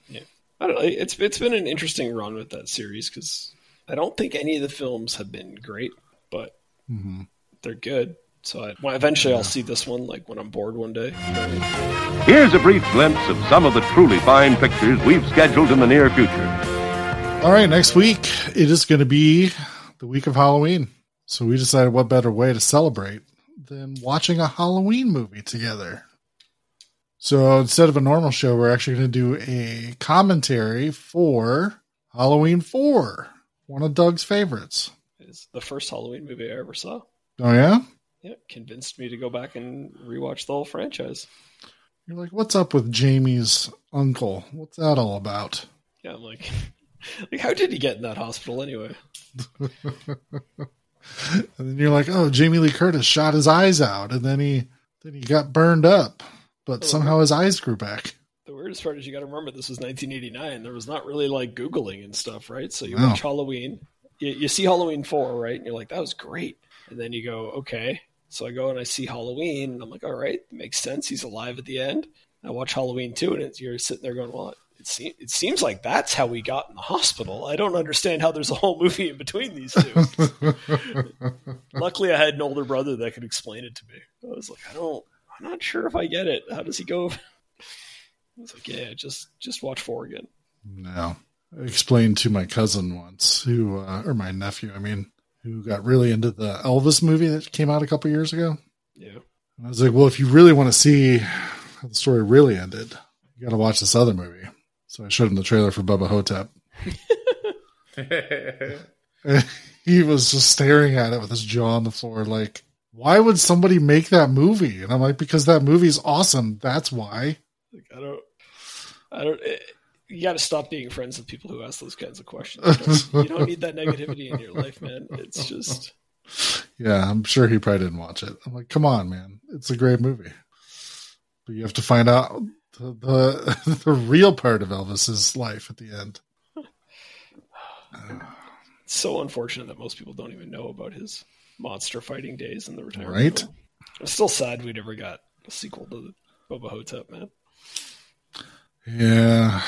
I don't know. It's it's been an interesting run with that series because I don't think any of the films have been great, but mhm. they're good. So I, well, eventually I'll see this one like when I'm bored one day. Here's a brief glimpse of some of the truly fine pictures we've scheduled in the near future. All right, next week it is going to be the week of Halloween. So we decided what better way to celebrate than watching a Halloween movie together. So instead of a normal show, we're actually going to do a commentary for Halloween 4, one of Doug's favorites. It's the first Halloween movie I ever saw. Oh, yeah? Yeah, convinced me to go back and rewatch the whole franchise. You're like, what's up with Jamie's uncle? What's that all about? Yeah, I'm like, like how did he get in that hospital anyway? And then you're like, oh, Jamie Lee Curtis shot his eyes out, and then he then he got burned up, but oh. somehow his eyes grew back. The weirdest part is you got to remember this was 1989. There was not really like Googling and stuff, right? So you No. watch Halloween, you, you see Halloween 4, right? And you're like, that was great. And then you go, okay. So I go and I see Halloween, and I'm like, all right, makes sense. He's alive at the end. I watch Halloween 2, and it's, you're sitting there going, well, it, se- it seems like that's how we got in the hospital. I don't understand how there's a whole movie in between these two. Luckily, I had an older brother that could explain it to me. I was like, I don't, I'm not sure if I get it. How does he go? I was like, yeah, just just watch four again. No. I explained to my cousin once, who, uh, or my nephew, I mean, who got really into the Elvis movie that came out a couple years ago. Yeah, And I was like, well, if you really want to see how the story really ended, you got to watch this other movie. So I showed him the trailer for Bubba Ho-Tep. he was just staring at it with his jaw on the floor, like, why would somebody make that movie? And I'm like, because that movie's awesome. That's why. like I don't, I don't. eh, you got to stop being friends with people who ask those kinds of questions. You don't, you don't need that negativity in your life, man. It's just Yeah, I'm sure he probably didn't watch it. I'm like, come on, man. It's a great movie. But you have to find out the the, the real part of Elvis's life at the end. it's so unfortunate that most people don't even know about his monster fighting days in the retirement. Right? home. I'm still sad we never got a sequel to Bubba Ho-Tep, man. Yeah.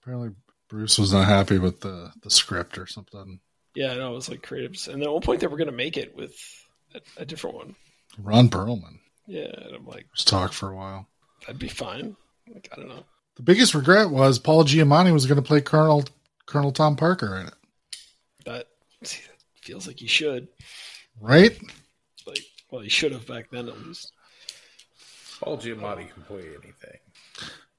Apparently Bruce was not happy with the, the script or something. Yeah, I know it was like creatives, and at one point they were going to make it with a, a different one. Ron Perlman Yeah, and I'm like, Let's talk for a while. That'd be fine. Like, I don't know. The biggest regret was Paul Giamatti was going to play Colonel Colonel Tom Parker in it, That see, that feels like he should. right? Like, well, he should have back then at least. Paul Giamatti can play anything.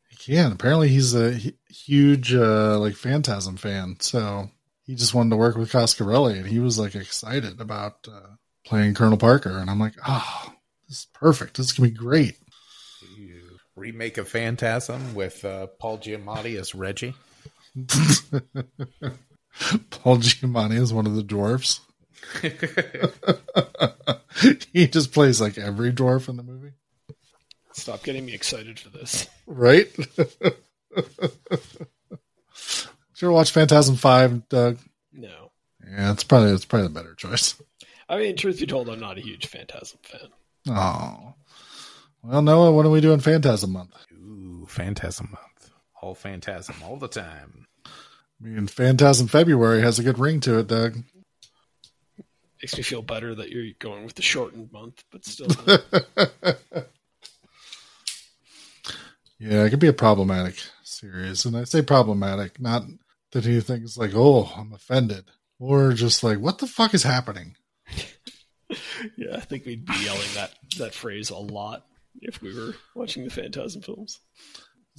He can. Apparently, he's a huge uh, like Phantasm fan, so he just wanted to work with Coscarelli, and he was like excited about uh, playing Colonel Parker. And I'm like, oh, this is perfect. This is gonna be great. You remake of Phantasm with uh, Paul Giamatti as Reggie. Paul Giamatti is one of the dwarfs. he just plays like every dwarf in the movie, Stop getting me excited for this. right? Sure, watch Phantasm Five, Doug. No, Yeah, it's probably it's probably the better choice. I mean, truth be told, I'm not a huge Phantasm fan. Oh. Well, Noah, what are we doing Phantasm Month? Ooh, Phantasm month. All Phantasm all the time. I mean, Phantasm February has a good ring to it, Doug. Makes me feel better that you're going with the shortened month, but still, Yeah, it could be a problematic series. And I say problematic, not that he thinks like, oh, I'm offended. Or just like, what the fuck is happening? yeah, I think we'd be yelling that that phrase a lot if we were watching the Phantasm films.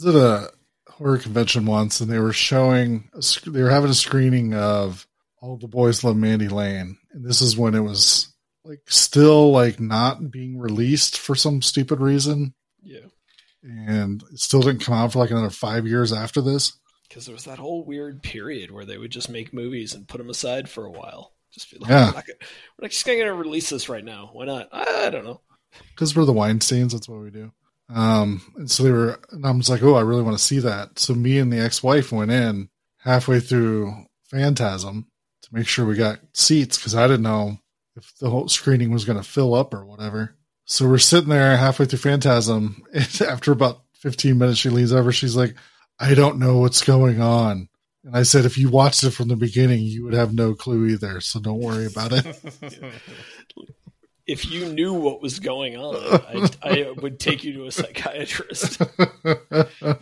I was at a horror convention once and they were showing, a, they were having a screening of All the Boys Love Mandy Lane. And this is when it was like still like not being released for some stupid reason. Yeah, and it still didn't come out for like another five years after this. because there was that whole weird period where they would just make movies and put them aside for a while. Just be like Yeah. we're, not gonna, we're just going to release this right now. Why not? I don't know. Because we're the Weinsteins. That's what we do. Um, and so they were, and I was like, oh, I really want to see that. So me and the ex-wife went in halfway through Phantasm to make sure we got seats because I didn't know if the whole screening was going to fill up or whatever. So we're sitting there halfway through Phantasm, and after about 15 minutes, she leans over. She's like, I don't know what's going on. And I said, if you watched it from the beginning, you would have no clue either. So don't worry about it. If you knew what was going on, I, I would take you to a psychiatrist.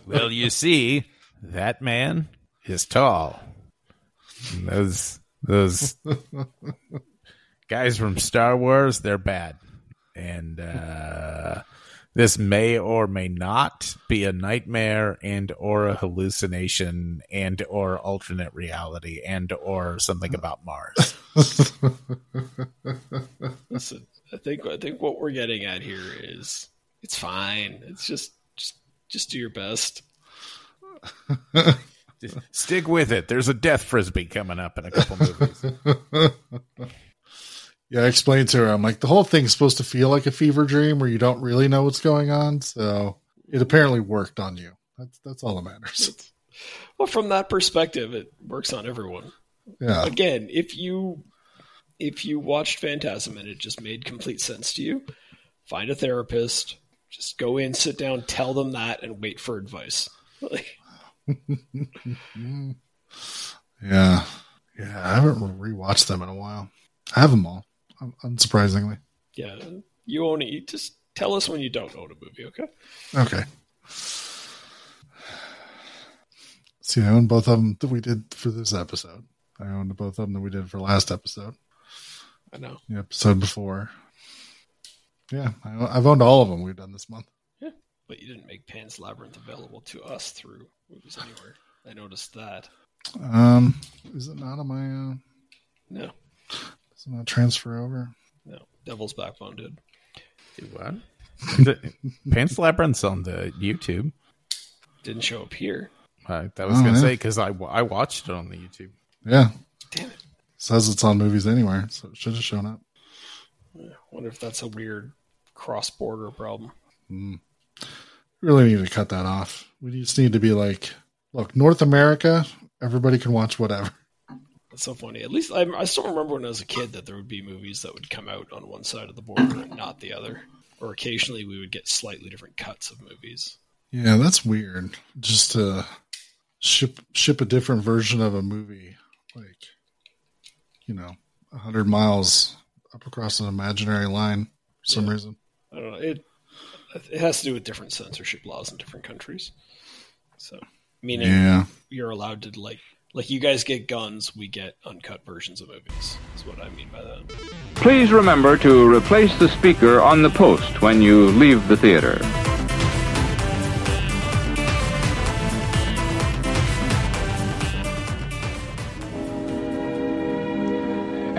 Well, you see, that man is tall. And those those guys from Star Wars, they're bad. And uh, this may or may not be a nightmare and or a hallucination and or alternate reality and or something about Mars. Listen, I think I think what we're getting at here is it's fine. It's just just just do your best. Stick with it. There's a death frisbee coming up in a couple movies. Yeah, I explained to her. I'm like, the whole thing's supposed to feel like a fever dream where you don't really know what's going on. So it apparently worked on you. That's that's all that matters. Well, from that perspective, it works on everyone. Yeah, Again, if you if you watched Phantasm and it just made complete sense to you, find a therapist. Just go in, sit down, tell them that, and wait for advice. Yeah, yeah. I haven't rewatched them in a while. I have them all, unsurprisingly. yeah, you own it. Just tell us when you don't own a movie, okay? Okay. See, I own both of them that we did for this episode. I owned both of them that we did for last episode. I know. The episode before. Yeah, I, I've owned all of them we've done this month. Yeah, but you didn't make Pan's Labyrinth available to us through Movies Anywhere. I noticed that. Um, is it not on my? Uh, No, does it not transfer over? no. Devil's Backbone did. Do what? The, Pan's Labyrinth's on the YouTube. Didn't show up here. I, that was Oh, gonna yeah. say because I, I watched it on the YouTube. Yeah, Damn it. Says it's on movies anywhere, so it should have shown up. Wonder if that's a weird cross-border problem. Hmm. Really need to cut that off. We just need to be like, look, North America, everybody can watch whatever. That's so funny. At least I, I still remember when I was a kid that there would be movies that would come out on one side of the border and not the other. Or occasionally we would get slightly different cuts of movies. Yeah, that's weird. Just to ship ship a different version of a movie, like you know, a hundred miles up across an imaginary line for some reason. I don't know. It it has to do with different censorship laws in different countries. So meaning Yeah, you're allowed to like like you guys get guns, we get uncut versions of movies. Is what I mean by that. Please remember to replace the speaker on the post when you leave the theater.